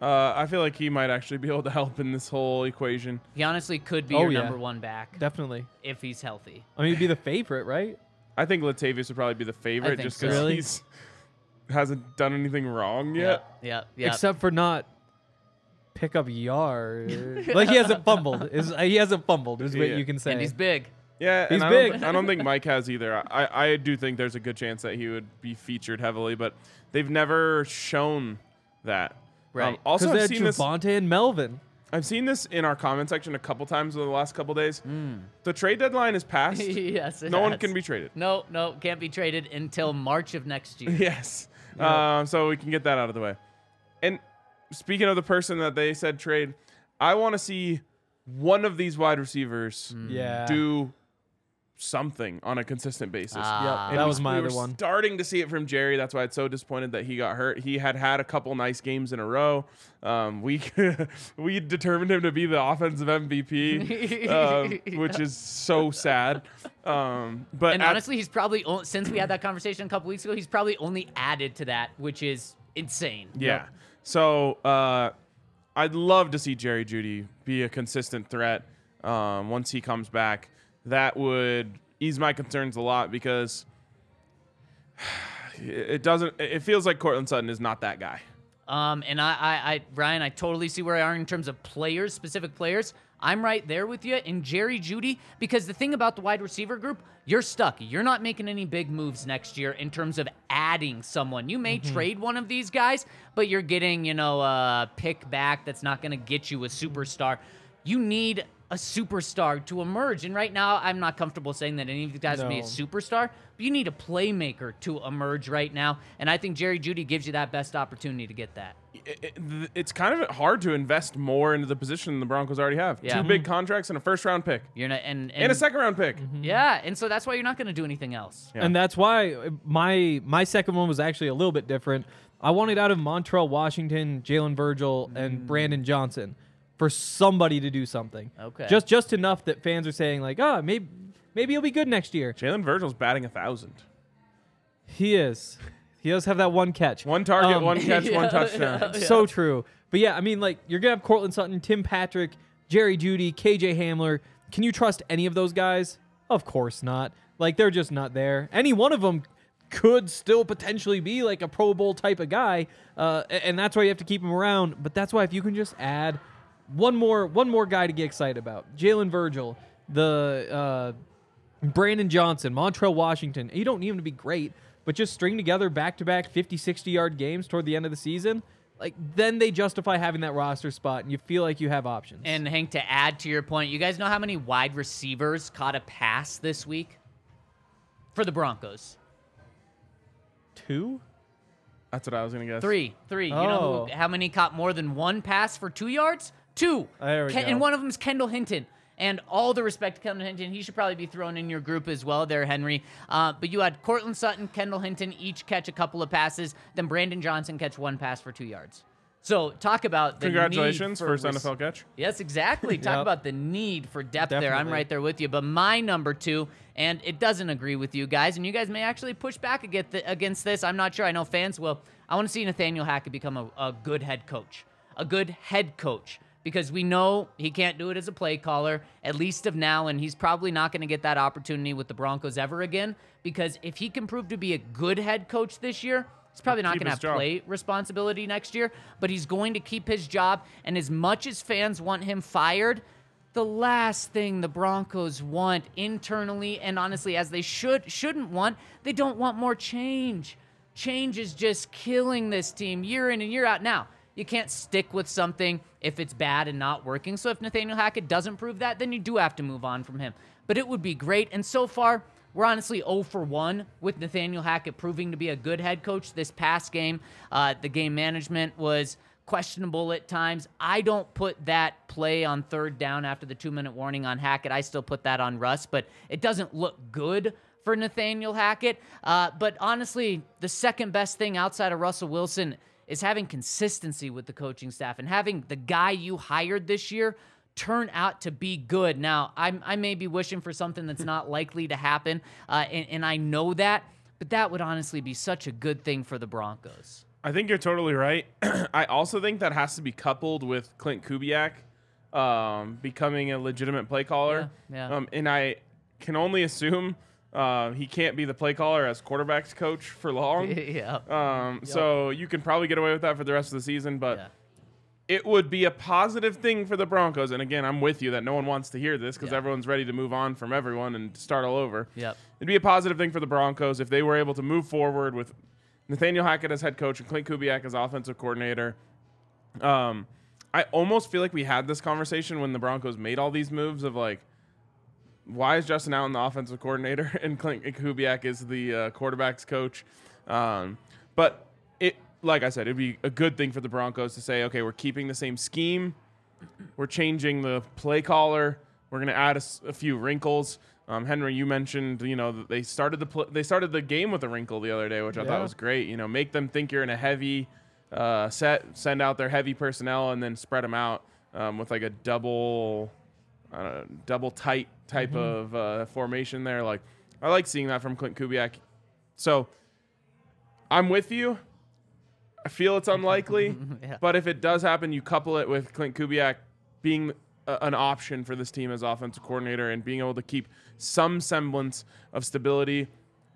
Uh, I feel like he might actually be able to help in this whole equation. He honestly could be Oh, your yeah. number one back Definitely. if he's healthy. I mean, he'd be the favorite, right? I think Latavius would probably be the favorite think just so. because Really? he's hasn't done anything wrong yet. Yeah, yeah. Except for not pick up yard. like he hasn't fumbled. Is he hasn't fumbled? Is what Yeah. you can say. and he's big. Yeah, He's and I big. Don't, I don't think Mike has either. I, I do think there's a good chance that he would be featured heavily, but they've never shown that. Right. Um, also, Because they I've had seen this. Javonte and Melvin. I've seen this in our comment section a couple times over the last couple days. Hmm. The trade deadline is passed. yes, it no one has. can be traded. No, no, can't be traded until March of next year. Yes. Um, so we can get that out of the way. And speaking of the person that they said trade, I want to see one of these wide receivers Yeah. do something on a consistent basis. Ah. Yep, that we- was my we other were one. Starting to see it from Jerry. That's why it's so disappointed that he got hurt. He had had a couple nice games in a row. Um, we we determined him to be the offensive MVP, um, which is so sad. Um, but And at- honestly, he's probably o- since we had that conversation a couple weeks ago, he's probably only added to that, which is insane. Yeah. So uh, I'd love to see Jerry Jeudy be a consistent threat um, once he comes back. That would ease my concerns a lot because it doesn't. It feels like Courtland Sutton is not that guy. Um, and I, I, I, Ryan, I totally see where I are in terms of players, specific players. I'm right there with you in Jerry Jeudy because the thing about the wide receiver group, you're stuck. You're not making any big moves next year in terms of adding someone. You may trade one of these guys, but you're getting, you know, a pick back that's not going to get you a superstar. You need a superstar to emerge. And right now, I'm not comfortable saying that any of these guys will be a superstar, but you need a playmaker to emerge right now. And I think Jerry Jeudy gives you that best opportunity to get that. It- it- it's kind of hard to invest more into the position the Broncos already have. Yeah. Two big mm-hmm. contracts and a first round pick You're not, and, and, and a second round pick. Mm-hmm. Yeah, and so that's why you're not going to do anything else. Yeah. And that's why my my second one was actually a little bit different. I wanted out of Montreal, Washington, Jalen Virgil, and mm. Brandon Johnson for somebody to do something. Okay. Just just enough that fans are saying like, oh, maybe maybe he'll be good next year. Jalen Virgil's batting a thousand. He is. He does have that one catch. One target, Um, one catch, one Yeah, touchdown. So true. But yeah, I mean, like you're gonna have Courtland Sutton, Tim Patrick, Jerry Jeudy, KJ Hamler. Can you trust any of those guys? Of course not. Like they're just not there. Any one of them could still potentially be like a Pro Bowl type of guy, uh, and that's why you have to keep him around. But that's why if you can just add one more one more guy to get excited about, Jalen Virgil, the uh, Brandon Johnson, Montrell Washington. You don't need him to be great, but just string together back to back 50, 60 yard games toward the end of the season. Like, then they justify having that roster spot, and you feel like you have options. And Hank, to add to your point, you guys know how many wide receivers caught a pass this week for the Broncos? two? That's what I was gonna guess. Three, three. You know Oh. who, how many caught more than one pass for two yards? Two. There we Ken- go. And one of them is Kendall Hinton. And all the respect to Kendall Hinton, he should probably be thrown in your group as well, there, Henry. Uh, but you had Courtland Sutton, Kendall Hinton each catch a couple of passes, then Brandon Johnson catch one pass for two yards. So talk about the need Congratulations, for first res- NFL catch. Yes, exactly. Talk Yep. about the need for depth there. I'm right there with you. But my number two, and it doesn't agree with you guys, and you guys may actually push back against, against this. I'm not sure. I know fans will. I want to see Nathaniel Hackett become a, a good head coach, a good head coach, because we know he can't do it as a play caller, at least of now, and he's probably not going to get that opportunity with the Broncos ever again. Because if he can prove to be a good head coach this year, he's probably not going to have job. play responsibility next year, but he's going to keep his job. And as much as fans want him fired, the last thing the Broncos want internally and honestly as they should shouldn't want, they don't want more change. Change is just killing this team year in and year out. Now, you can't stick with something if it's bad and not working. So if Nathaniel Hackett doesn't prove that, then you do have to move on from him. But it would be great. And so far, we're honestly 0 for 1 with Nathaniel Hackett proving to be a good head coach this past game. Uh, the game management was questionable at times. I don't put that play on third down after the two minute warning on Hackett. I still put that on Russ, but it doesn't look good for Nathaniel Hackett. Uh, but honestly, the second best thing outside of Russell Wilson is having consistency with the coaching staff and having the guy you hired this year turn out to be good. Now, I'm, I may be wishing for something that's not likely to happen, uh, and, and I know that, but that would honestly be such a good thing for the Broncos. I think you're totally right. I also think that has to be coupled with Klint Kubiak um, becoming a legitimate play caller. Yeah, yeah. Um, and I can only assume uh, he can't be the play caller as quarterbacks coach for long. yeah. Um, So you can probably get away with that for the rest of the season, but Yeah. it would be a positive thing for the Broncos. And again, I'm with you that no one wants to hear this because Yeah. everyone's ready to move on from everyone and start all over. Yep. It'd be a positive thing for the Broncos if they were able to move forward with Nathaniel Hackett as head coach and Klint Kubiak as offensive coordinator. Um, I almost feel like we had this conversation when the Broncos made all these moves of like, why is Justin Outten the offensive coordinator and Klint Kubiak is the uh, quarterback's coach? Um, but it, like I said, it'd be a good thing for the Broncos to say, okay, we're keeping the same scheme, we're changing the play caller, we're going to add a few wrinkles. Um, Henry, you mentioned, you know, that they started the pl- they started the game with a wrinkle the other day, which I thought was great. You know, make them think you're in a heavy uh, set, send out their heavy personnel, and then spread them out um, with like a double, I don't know, double tight type mm-hmm. of uh, formation there. Like, I like seeing that from Klint Kubiak. So, I'm with you. I feel it's unlikely, Yeah. but if it does happen, you couple it with Klint Kubiak being a, an option for this team as offensive coordinator and being able to keep some semblance of stability.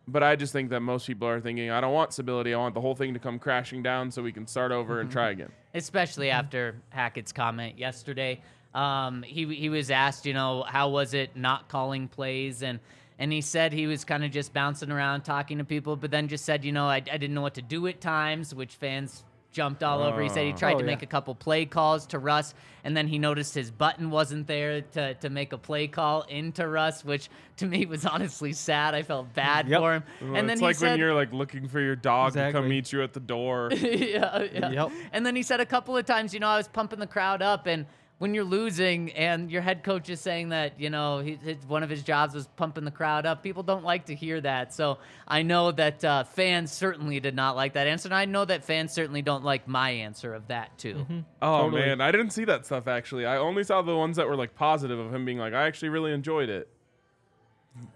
But I just think that most people are thinking, I don't want stability. I want the whole thing to come crashing down so we can start over and mm-hmm. try again. especially mm-hmm. after Hackett's comment yesterday. Um, he he was asked, you know, how was it not calling plays, and and he said he was kind of just bouncing around talking to people, but then just said, you know, I, I didn't know what to do at times, which fans jumped all over. He said he tried Oh, to yeah. make a couple play calls to Russ, and then he noticed his button wasn't there to, to make a play call into Russ, which to me was honestly sad. I felt bad Yep. for him. Well, and then it's he like said, when you're like looking for your dog to come meet you at the door. yeah, yeah. Yep. And then he said a couple of times, you know, I was pumping the crowd up, and when you're losing and your head coach is saying that, you know, he, his, one of his jobs was pumping the crowd up, people don't like to hear that. So I know that uh, fans certainly did not like that answer, and I know that fans certainly don't like my answer of that too. Oh Totally. man, I didn't see that stuff actually. I only saw the ones that were like positive of him being like, I actually really enjoyed it.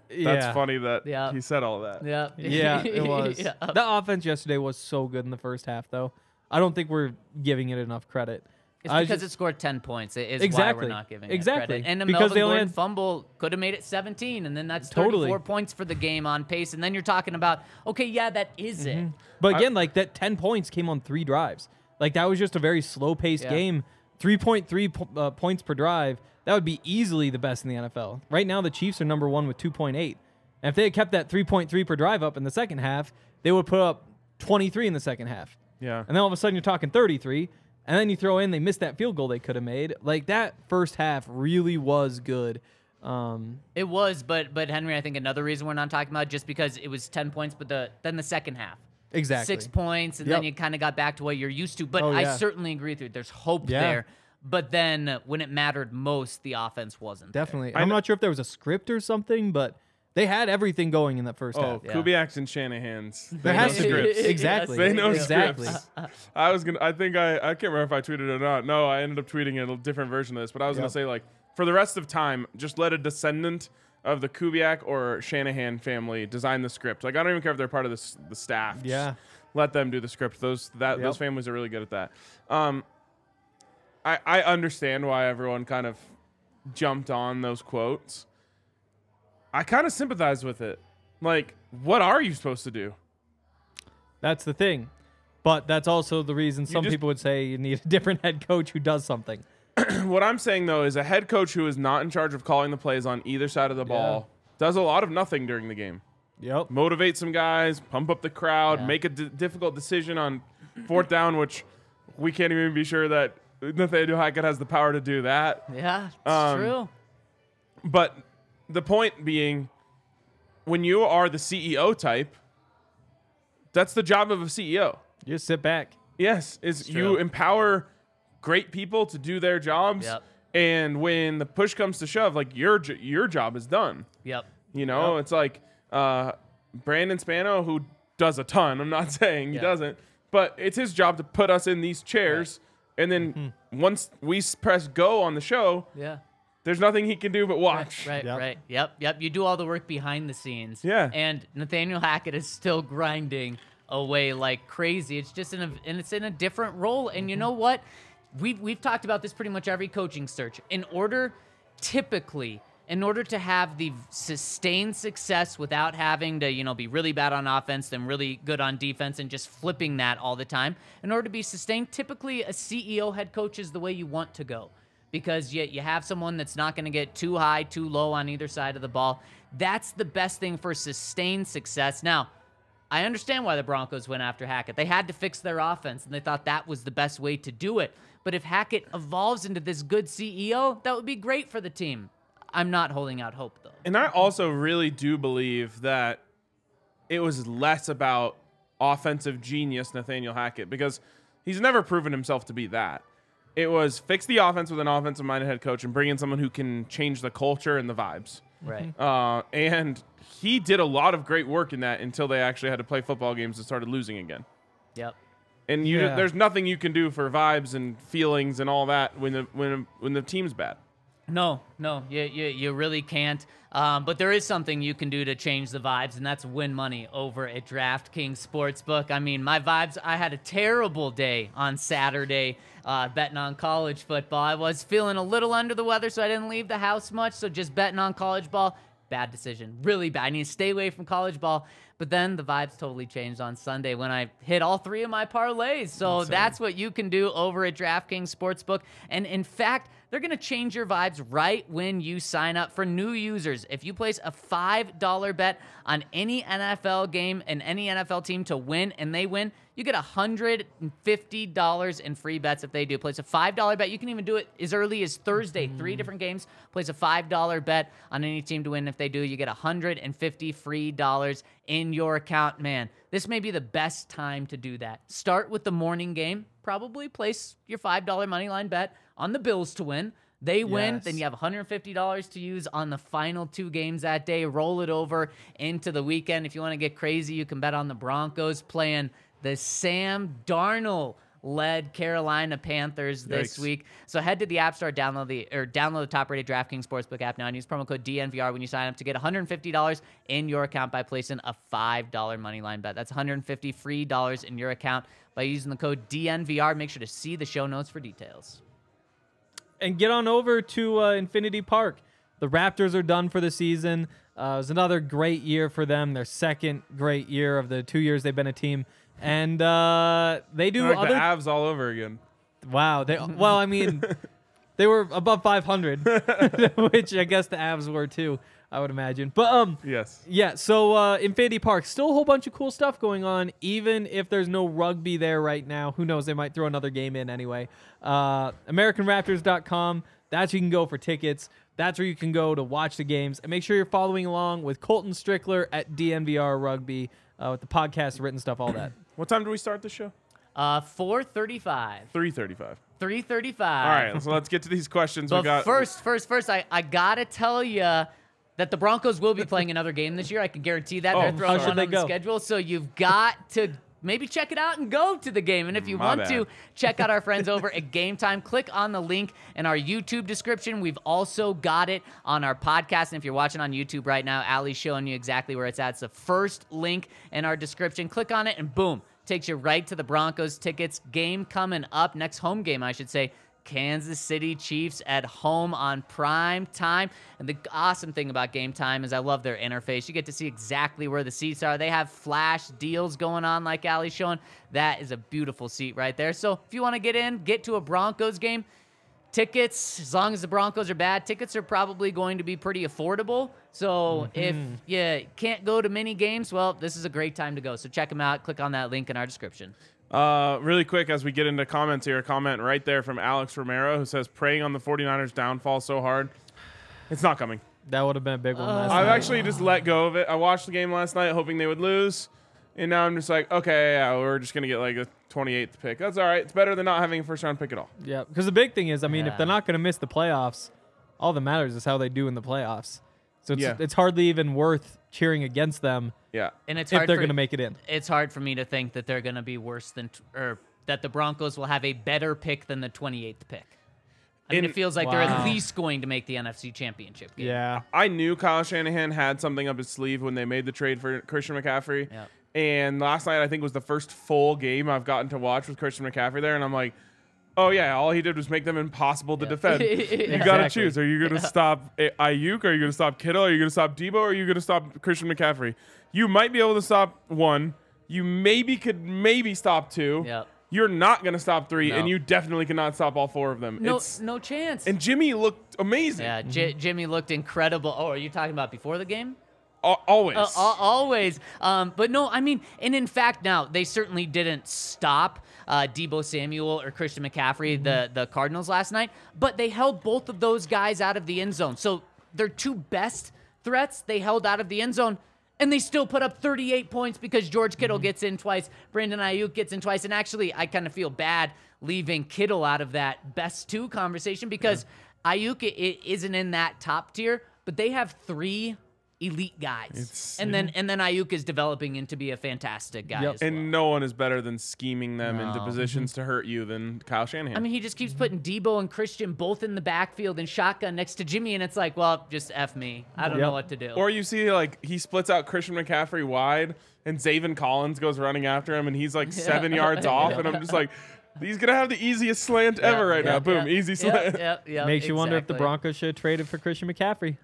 That's yeah. funny that Yeah. he said all that. Yeah, Yeah, it was. Yeah. The offense yesterday was so good in the first half, though. I don't think we're giving it enough credit. It's because just- it scored 10 points. It is why Exactly. we're not giving Exactly. it credit. And a Because Melvin they only Gordon had- fumble could have made it 17, and then that's Totally. 34 points for the game on pace. And then you're talking about, okay, yeah, that is it. But again, like that 10 points came on three drives. Like that was just a very slow paced Yeah. game. 3.3 po- uh, points per drive. That would be easily the best in the NFL. Right now, the Chiefs are number one with 2.8. And if they had kept that 3.3 per drive up in the second half, they would put up 23 in the second half. Yeah. And then all of a sudden, you're talking 33. And then you throw in they missed that field goal they could have made. Like that first half really was good. Um, It was, but but Henry, I think another reason we're not talking about it, just because it was 10 points, but the then the second half. exactly. Six points, and Yep. then you kind of got back to what you're used to. But Oh, I certainly agree with you. There's hope Yeah. there. But then when it mattered most, the offense wasn't. Definitely. I I'm not sure if there was a script or something, but they had everything going in that first Oh, half. Yeah. Kubiak's and Shanahan's. There They has know to be. scripts. Exactly. They know exactly. scripts. I was gonna. I think I. I can't remember if I tweeted it or not. No, I ended up tweeting a different version of this. But I was gonna say like, for the rest of time, just let a descendant of the Kubiak or Shanahan family design the script. Like I don't even care if they're part of the s- the staff. Just Yeah. let them do the script. Those that Yep. those families are really good at that. Um, I I understand why everyone kind of jumped on those quotes. I kind of sympathize with it. Like, what are you supposed to do? That's the thing. But that's also the reason some just- people would say you need a different head coach who does something. what I'm saying though is a head coach who is not in charge of calling the plays on either side of the ball does a lot of nothing during the game. Yep. Motivate some guys, pump up the crowd, Yeah. make a d- difficult decision on fourth down, which we can't even be sure that Nathaniel Hackett has the power to do that. Yeah, it's Um, true. But the point being, when you are the CEO type, that's the job of a CEO. You just sit back. Yes, is you empower great people to do their jobs, Yep. and when the push comes to shove, like your your job is done. Yep. You know, it's like uh, Brandon Spano, who does a ton. I'm not saying he Yeah. doesn't, but it's his job to put us in these chairs, and then Mm-hmm. once we press go on the show, Yeah. There's nothing he can do but watch. Right, Yep. right. Yep, yep. You do all the work behind the scenes. Yeah. And Nathaniel Hackett is still grinding away like crazy. It's just in a and it's in a different role. And you Mm-hmm. know what? We've we've talked about this pretty much every coaching search. In order typically in order to have the sustained success without having to, you know, be really bad on offense then really good on defense and just flipping that all the time, in order to be sustained, typically a CEO head coach is the way you want to go because you, you have someone that's not going to get too high, too low on either side of the ball. That's the best thing for sustained success. Now, I understand why the Broncos went after Hackett. They had to fix their offense, and they thought that was the best way to do it. But if Hackett evolves into this good CEO, that would be great for the team. I'm not holding out hope, though. And I also really do believe that it was less about offensive genius Nathaniel Hackett because he's never proven himself to be that. It was fix the offense with an offensive minded head coach and bring in someone who can change the culture and the vibes. Right. Uh, and he did a lot of great work in that until they actually had to play football games and started losing again. Yep. And you, Yeah. there's nothing you can do for vibes and feelings and all that when the when when the team's bad. No, no, you, you, you really can't. Um, but there is something you can do to change the vibes, and that's win money over at DraftKings Sportsbook. I mean, my vibes, I had a terrible day on Saturday uh, betting on college football. I was feeling a little under the weather, so I didn't leave the house much. So just betting on college ball, bad decision. Really bad. I need to stay away from college ball. But then the vibes totally changed on Sunday when I hit all three of my parlays. So that's what you can do over at DraftKings Sportsbook. And in fact, they're going to change your vibes right when you sign up for new users. If you place a $5 bet on any NFL game and any NFL team to win and they win, you get $150 in free bets if they do. Place a $5 bet. You can even do it as early as Thursday. Mm-hmm. Three different games. Place a $5 bet on any team to win. If they do, you get 150 free dollars in your account. Man, this may be the best time to do that. Start with the morning game. Probably place your $5 money line bet on the Bills to win. They win, Yes. then you have $150 to use on the final two games that day. Roll it over into the weekend. If you want to get crazy, you can bet on the Broncos playing the Sam Darnold led Carolina Panthers this Yikes. week. So head to the App Store, download the or download the top-rated DraftKings Sportsbook app now, and use promo code DNVR when you sign up to get $150 in your account by placing a $5 money line bet. That's 150 free dollars in your account by using the code DNVR. Make sure to see the show notes for details. and get on over to uh, Infinity Park. The Raptors are done for the season. Uh, it was another great year for them. Their second great year of the two years they've been a team, and uh, they do Like other. the Avs all over again. wow, they well, I mean, they were above 500, which I guess the Avs were too. I would imagine, but um, Yes. yeah, so uh, Infinity Park, still a whole bunch of cool stuff going on, even if there's no rugby there right now. Who knows? They might throw another game in anyway. Uh, AmericanRaptors.com. That's where you can go for tickets. That's where you can go to watch the games. And make sure you're following along with Colton Strickler at DNVR Rugby uh, with the podcast, written stuff, all that. What time do we start the show? Uh, 435. Three thirty-five. 335. All right, so let's get to these questions. we But got first, first, first, I, I gotta tell you that the Broncos will be playing another game this year. I can guarantee that Oh, they're throwing one they on the schedule. So you've got to maybe check it out and go to the game. And if you My want to, check out our friends over at Game Time. Click on the link in our YouTube description. We've also got it on our podcast. And if you're watching on YouTube right now, Ali's showing you exactly where it's at. It's the first link in our description. Click on it, and boom, takes you right to the Broncos tickets. Game coming up, next home game, I should say. Kansas City Chiefs at home on prime time. And the awesome thing about game time is I love their interface. You get to see exactly where the seats are. They have flash deals going on, like Ali's showing. That is a beautiful seat right there. So if you want to get in, get to a Broncos game, tickets, as long as the Broncos are bad, tickets are probably going to be pretty affordable. So mm-hmm. if you can't go to many games, well, this is a great time to go. So check them out. Click on that link in our description. Uh, really quick as we get into comments here, a comment right there from Alex Romero who says, praying on the 49ers downfall so hard. It's not coming. That would have been a big one last I've night. actually just let go of it. I watched the game last night hoping they would lose. And now I'm just like, okay, yeah, we're just going to get like a 28th pick. That's all right. It's better than not having a first round pick at all. Yeah, because the big thing is, I mean, if they're not going to miss the playoffs, all that matters is how they do in the playoffs. So it's, Yeah. it's hardly even worth cheering against them Yeah. And it's if hard they're for- going to make it in. it's hard for me to think that they're going to be worse than, or that the Broncos will have a better pick than the 28th pick. I mean, In- it feels like they're at least going to make the NFC Championship game. Yeah. I knew Kyle Shanahan had something up his sleeve when they made the trade for Christian McCaffrey. Yep. And last night, I think, was the first full game I've gotten to watch with Christian McCaffrey there. And I'm like, oh, yeah, all he did was make them impossible to defend. You got to choose. Are you going to stop Aiyuk? Are you going to stop Kittle? Are you going to stop Deebo? Or are you going to stop Christian McCaffrey? You might be able to stop one. You maybe could maybe stop two. Yep. You're not going to stop three. No. And you definitely cannot stop all four of them. No, It's, no chance. and Jimmy looked amazing. yeah, J- Jimmy looked incredible. Oh, are you talking about before the game? Always. Uh, always. Um, but no, I mean, and in fact, now they certainly didn't stop uh, Deebo Samuel or Christian McCaffrey, the the Cardinals last night, but they held both of those guys out of the end zone. So their two best threats they held out of the end zone. And they still put up 38 points because George Kittle gets in twice, Brandon Aiyuk gets in twice, and actually, I kind of feel bad leaving Kittle out of that best two conversation because Aiyuk i- i- isn't in that top tier, but they have three elite guys, and then and then Aiyuk is developing into be a fantastic guy. Yep. as well. and no one is better than scheming them into No. positions mm-hmm. to hurt you than Kyle Shanahan. I mean, he just keeps putting Deebo and Christian both in the backfield and shotgun next to Jimmy, and it's like, well, just f me. I don't know what to do. Or you see like he splits out Christian McCaffrey wide, and Zaven Collins goes running after him, and he's like seven yards off, and I'm just like, he's gonna have the easiest slant ever right now. Boom, easy slant. Yeah, yeah, Makes you wonder if the. Broncos should have traded for Christian McCaffrey.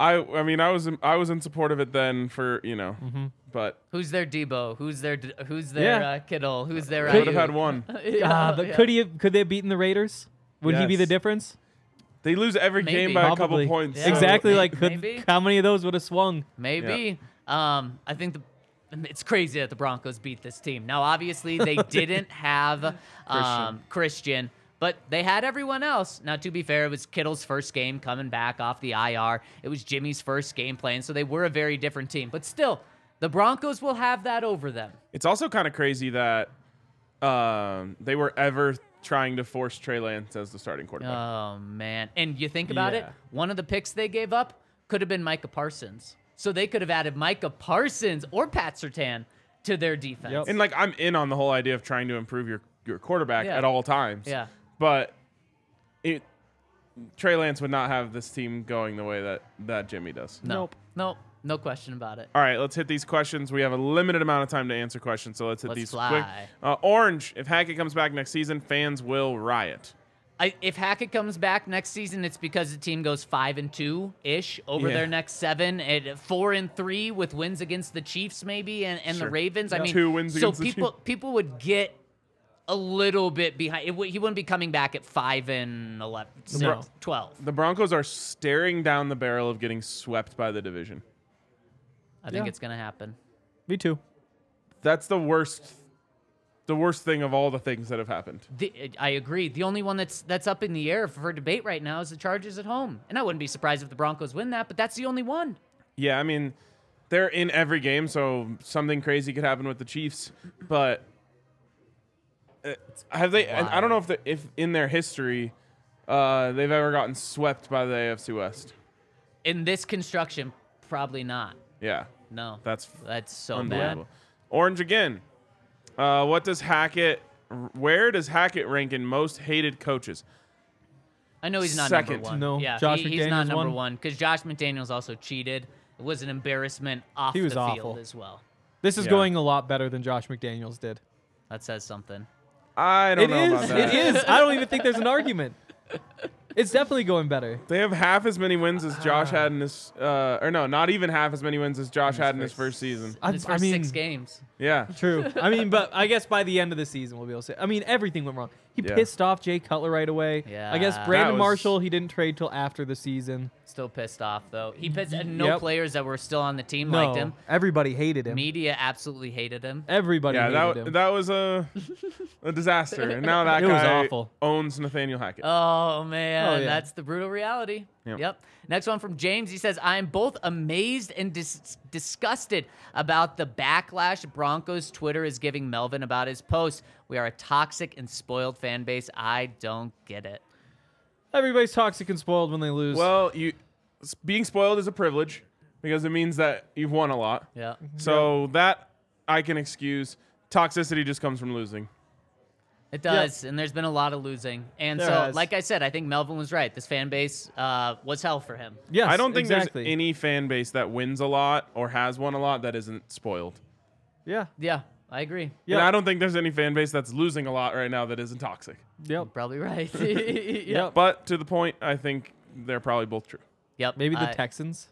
I I mean I was in, I was in support of it then for you know, Mm-hmm. but Who's their Deebo? Who's their Who's their Yeah. uh, Kittle? Who's their? I would have had one. Yeah, Ah, but yeah. could he? Have, could they have beaten the Raiders? Would he be the difference? They lose every Maybe. game by a couple points. Yeah. so- exactly. Like, could maybe. how many of those would have swung? Maybe. Um, I think the it's crazy that the Broncos beat this team. Now, obviously, they didn't have um, Christian, but they had everyone else. Now, to be fair, it was Kittle's first game coming back off the IR. It was Jimmy's first game playing, so they were a very different team. But still, the Broncos will have that over them. It's also kind of crazy that um, they were ever trying to force Trey Lance as the starting quarterback. Oh man! And you think about it, one of the picks they gave up could have been Micah Parsons, so they could have added Micah Parsons or Pat Surtain to their defense. Yep. and like I'm in on the whole idea of trying to improve your your quarterback Yeah. at all times. Yeah. But it Trey Lance would not have this team going the way that that Jimmy does. No, Nope. nope, no question about it. All right, let's hit these questions. We have a limited amount of time to answer questions, so let's hit Let's these fly. quick. Uh, Orange, if Hackett comes back next season, fans will riot. I, if Hackett comes back next season, it's because the team goes five and two ish over Yeah. their next seven, at four and three with wins against the Chiefs maybe and, and Sure. the Ravens. I Yeah. mean, Two wins so against the people Chiefs. people would get a little bit behind. It, would- he wouldn't be coming back at five and 11, six, No. 12. The Broncos are staring down the barrel of getting swept by the division. I think Yeah. it's gonna happen. Me too. That's the worst the worst thing of all the things that have happened. The, I agree. The only one that's that's up in the air for debate right now is the Chargers at home, and I wouldn't be surprised if the Broncos win that. But that's the only one. Yeah, I mean, they're in every game, so something crazy could happen with the Chiefs. But have they? And I don't know if the, if in their history uh, they've ever gotten swept by the AFC West. In this construction, probably not. Yeah, No, that's that's so bad. Orange again. Uh, what does Hackett? Where does Hackett rank in most hated coaches? I know he's not Second. number one. No, yeah, Josh he- he's not number won. one because Josh McDaniels also cheated. It was an embarrassment off He was the awful. field as well. This is Yeah. going a lot better than Josh McDaniels did. That says something. I don't It know about is. that. It is. I don't even think there's an argument. It's definitely going better. They have half as many wins as Josh had in his, uh, or no, not even half as many wins as Josh had in his first season. I, His I mean, six games. Yeah. True. I mean, but I guess by the end of the season we'll be able to say. I mean, everything went wrong. He Yeah. pissed off Jay Cutler right away. Yeah. I guess Brandon was- Marshall he didn't trade till after the season. Still pissed off though. He pissed, and no Yep. players that were still on the team No, liked him. everybody hated him. Media absolutely hated him. Everybody Yeah, hated that, him. that was a, a disaster. And now that It was guy awful. owns Nathaniel Hackett. Oh man, Oh, yeah. that's the brutal reality. Yep. Yep. Next one from James. He says, "I am both amazed and dis- disgusted about the backlash Broncos Twitter is giving Melvin about his post. We are a toxic and spoiled fan base. I don't get it." Everybody's toxic and spoiled when they lose. well, you being spoiled is a privilege because it means that you've won a lot. Yeah. So that I can excuse. Toxicity just comes from losing. It does, and there's been a lot of losing. And There so, has. like I said, I think Melvin was right. This fan base uh, was hell for him. yes, I don't think exactly. there's any fan base that wins a lot or has won a lot that isn't spoiled. Yeah. Yeah, I agree. Yeah. And I don't think there's any fan base that's losing a lot right now that isn't toxic. Yep. Probably right. yep. Yep. But to the point, I think they're probably both true. Yep. Maybe the I- Texans.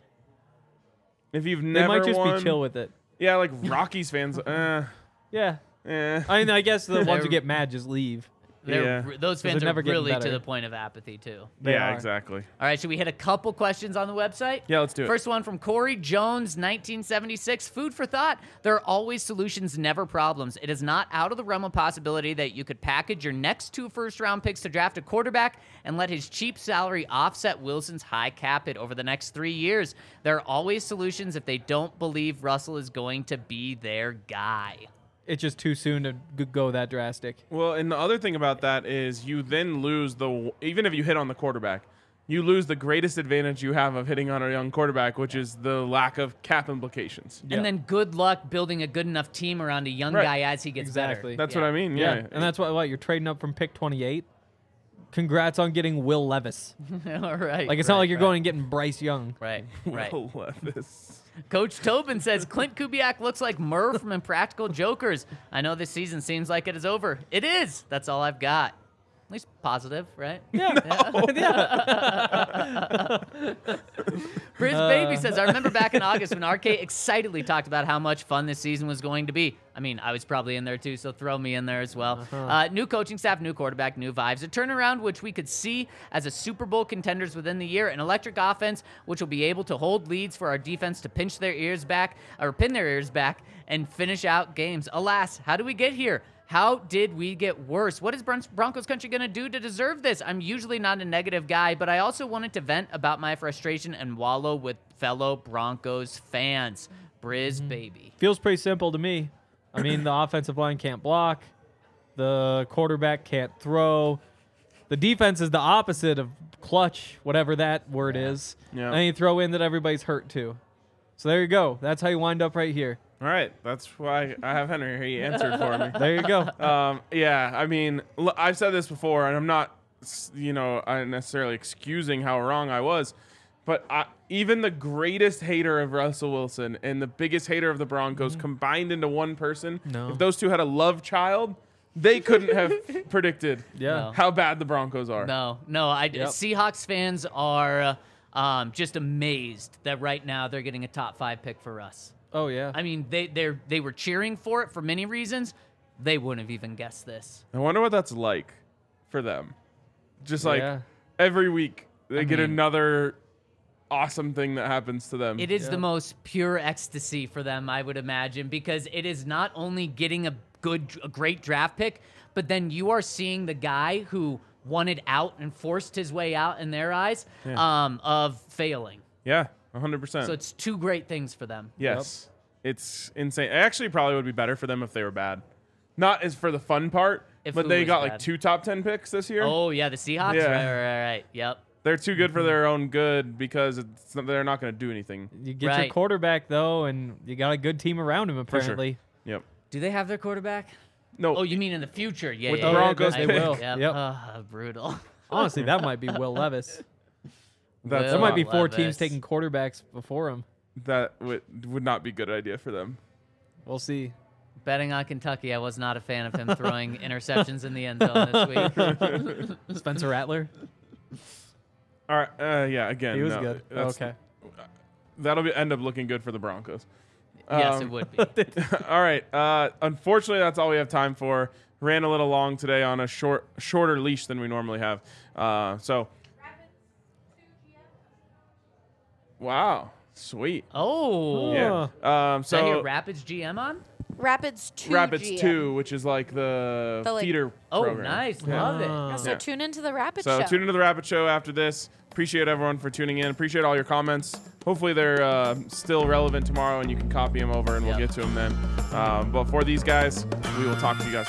If you've never, They might just won, be chill with it. yeah, like Rockies fans, uh, Yeah. Eh. I mean, I guess the ones who get mad just leave. They're, Yeah. r- those 'Cause they're fans are never getting really to better. the point of apathy too. They yeah, are. exactly. All right, should we hit a couple questions on the website? Yeah, let's do it. First one from Corey Jones, 1976. Food for thought. There are always solutions, never problems. It is not out of the realm of possibility that you could package your next two first round picks to draft a quarterback and let his cheap salary offset Wilson's high cap hit over the next three years. There are always solutions if they don't believe Russell is going to be their guy. It's just too soon to g- go that drastic. Well, and the other thing about that is you then lose the even if you hit on the quarterback, you lose the greatest advantage you have of hitting on a young quarterback, which is the lack of cap implications. And then good luck building a good enough team around a young Right. guy as he gets Exactly. better. That's what I mean. Yeah, And that's what, what you're trading up from pick 28. Congrats on getting Will Levis. All right. Like it's not like you're right. going and getting Bryce Young. Right, right. Will Levis. Coach Tobin says Klint Kubiak looks like Murr from Impractical Jokers. I know this season seems like it is over. It is. That's all I've got. At least positive, right? Yeah. Briz Uh. Baby says, I remember back in August when RK excitedly talked about how much fun this season was going to be. I mean, I was probably in there too, so throw me in there as well. Uh-huh. uh new coaching staff, new quarterback, new vibes. A turnaround which we could see as a Super Bowl contenders within the year. An electric offense which will be able to hold leads for our defense to pinch their ears back or pin their ears back and finish out games. Alas, how do we get here? How did we get worse? What is Bron- Broncos country going to do to deserve this? I'm usually not a negative guy, but I also wanted to vent about my frustration and wallow with fellow Broncos fans. Briz, mm-hmm. baby. Feels pretty simple to me. I mean, the offensive line can't block, the quarterback can't throw. The defense is the opposite of clutch, whatever that word is. Yeah. And you throw in that everybody's hurt too. So there you go. That's how you wind up right here. All right, that's why I have Henry here. He answered for me. There you go. Um, yeah, I mean, l- I've said this before, and I'm not, s- you know, uh, necessarily excusing how wrong I was, but I, even the greatest hater of Russell Wilson and the biggest hater of the Broncos combined into one person, No. if those two had a love child, they couldn't have predicted Yeah. No. how bad the Broncos are. No, no. I, Yep. Seahawks fans are um, just amazed that right now they're getting a top five pick for us. Oh yeah. I mean, they they they were cheering for it for many reasons. They wouldn't have even guessed this. I wonder what that's like for them. Just like Yeah. every week, they get mean- another awesome thing that happens to them. It is Yeah. the most pure ecstasy for them, I would imagine, because it is not only getting a good, a great draft pick, but then you are seeing the guy who wanted out and forced his way out in their eyes um, of failing. yeah, 100%. So it's two great things for them. Yes. It's insane. It actually probably would be better for them if they were bad. Not as for the fun part, If but they was got like two top 10 picks this year. Oh yeah, the Seahawks. Yeah. Right, right, right, right. Yep. They're too good Mm-hmm. for their own good because it's, they're not going to do anything. you get your quarterback though, and you got a good team around him For sure. apparently. Yep. Do they have their quarterback? No. Oh, you mean in the future? Yeah, With yeah, the. Broncos I- pick. will. Yep. Yep. Ah, brutal. Honestly, that might be Will Levis. That's Will There might be four Levis. teams taking quarterbacks before him. that would, would not be a good idea for them. We'll see. Betting on Kentucky, I was not a fan of him throwing interceptions in the end zone this week. Spencer Rattler. All right. Uh, yeah, again. He was no, good. okay. That'll be, end up looking good for the Broncos. yes, Um, it would be. all right. Uh, unfortunately, that's all we have time for. Ran a little long today on a short, shorter leash than we normally have. Uh, so, wow, sweet. Oh, Yeah. Um, Did I hear so Rapids GM on? Rapids 2 Rapids GM. two, which is like the, The, like- feeder. Oh, program. nice. Love it. Ah. Yeah, so Yeah. tune into the Rapids So show. tune into the Rapid Show after this. Appreciate everyone for tuning in. Appreciate all your comments. Hopefully they're uh, still relevant tomorrow, and you can copy them over, and we'll Yep. get to them then. Um, but for these guys, we will talk to you guys.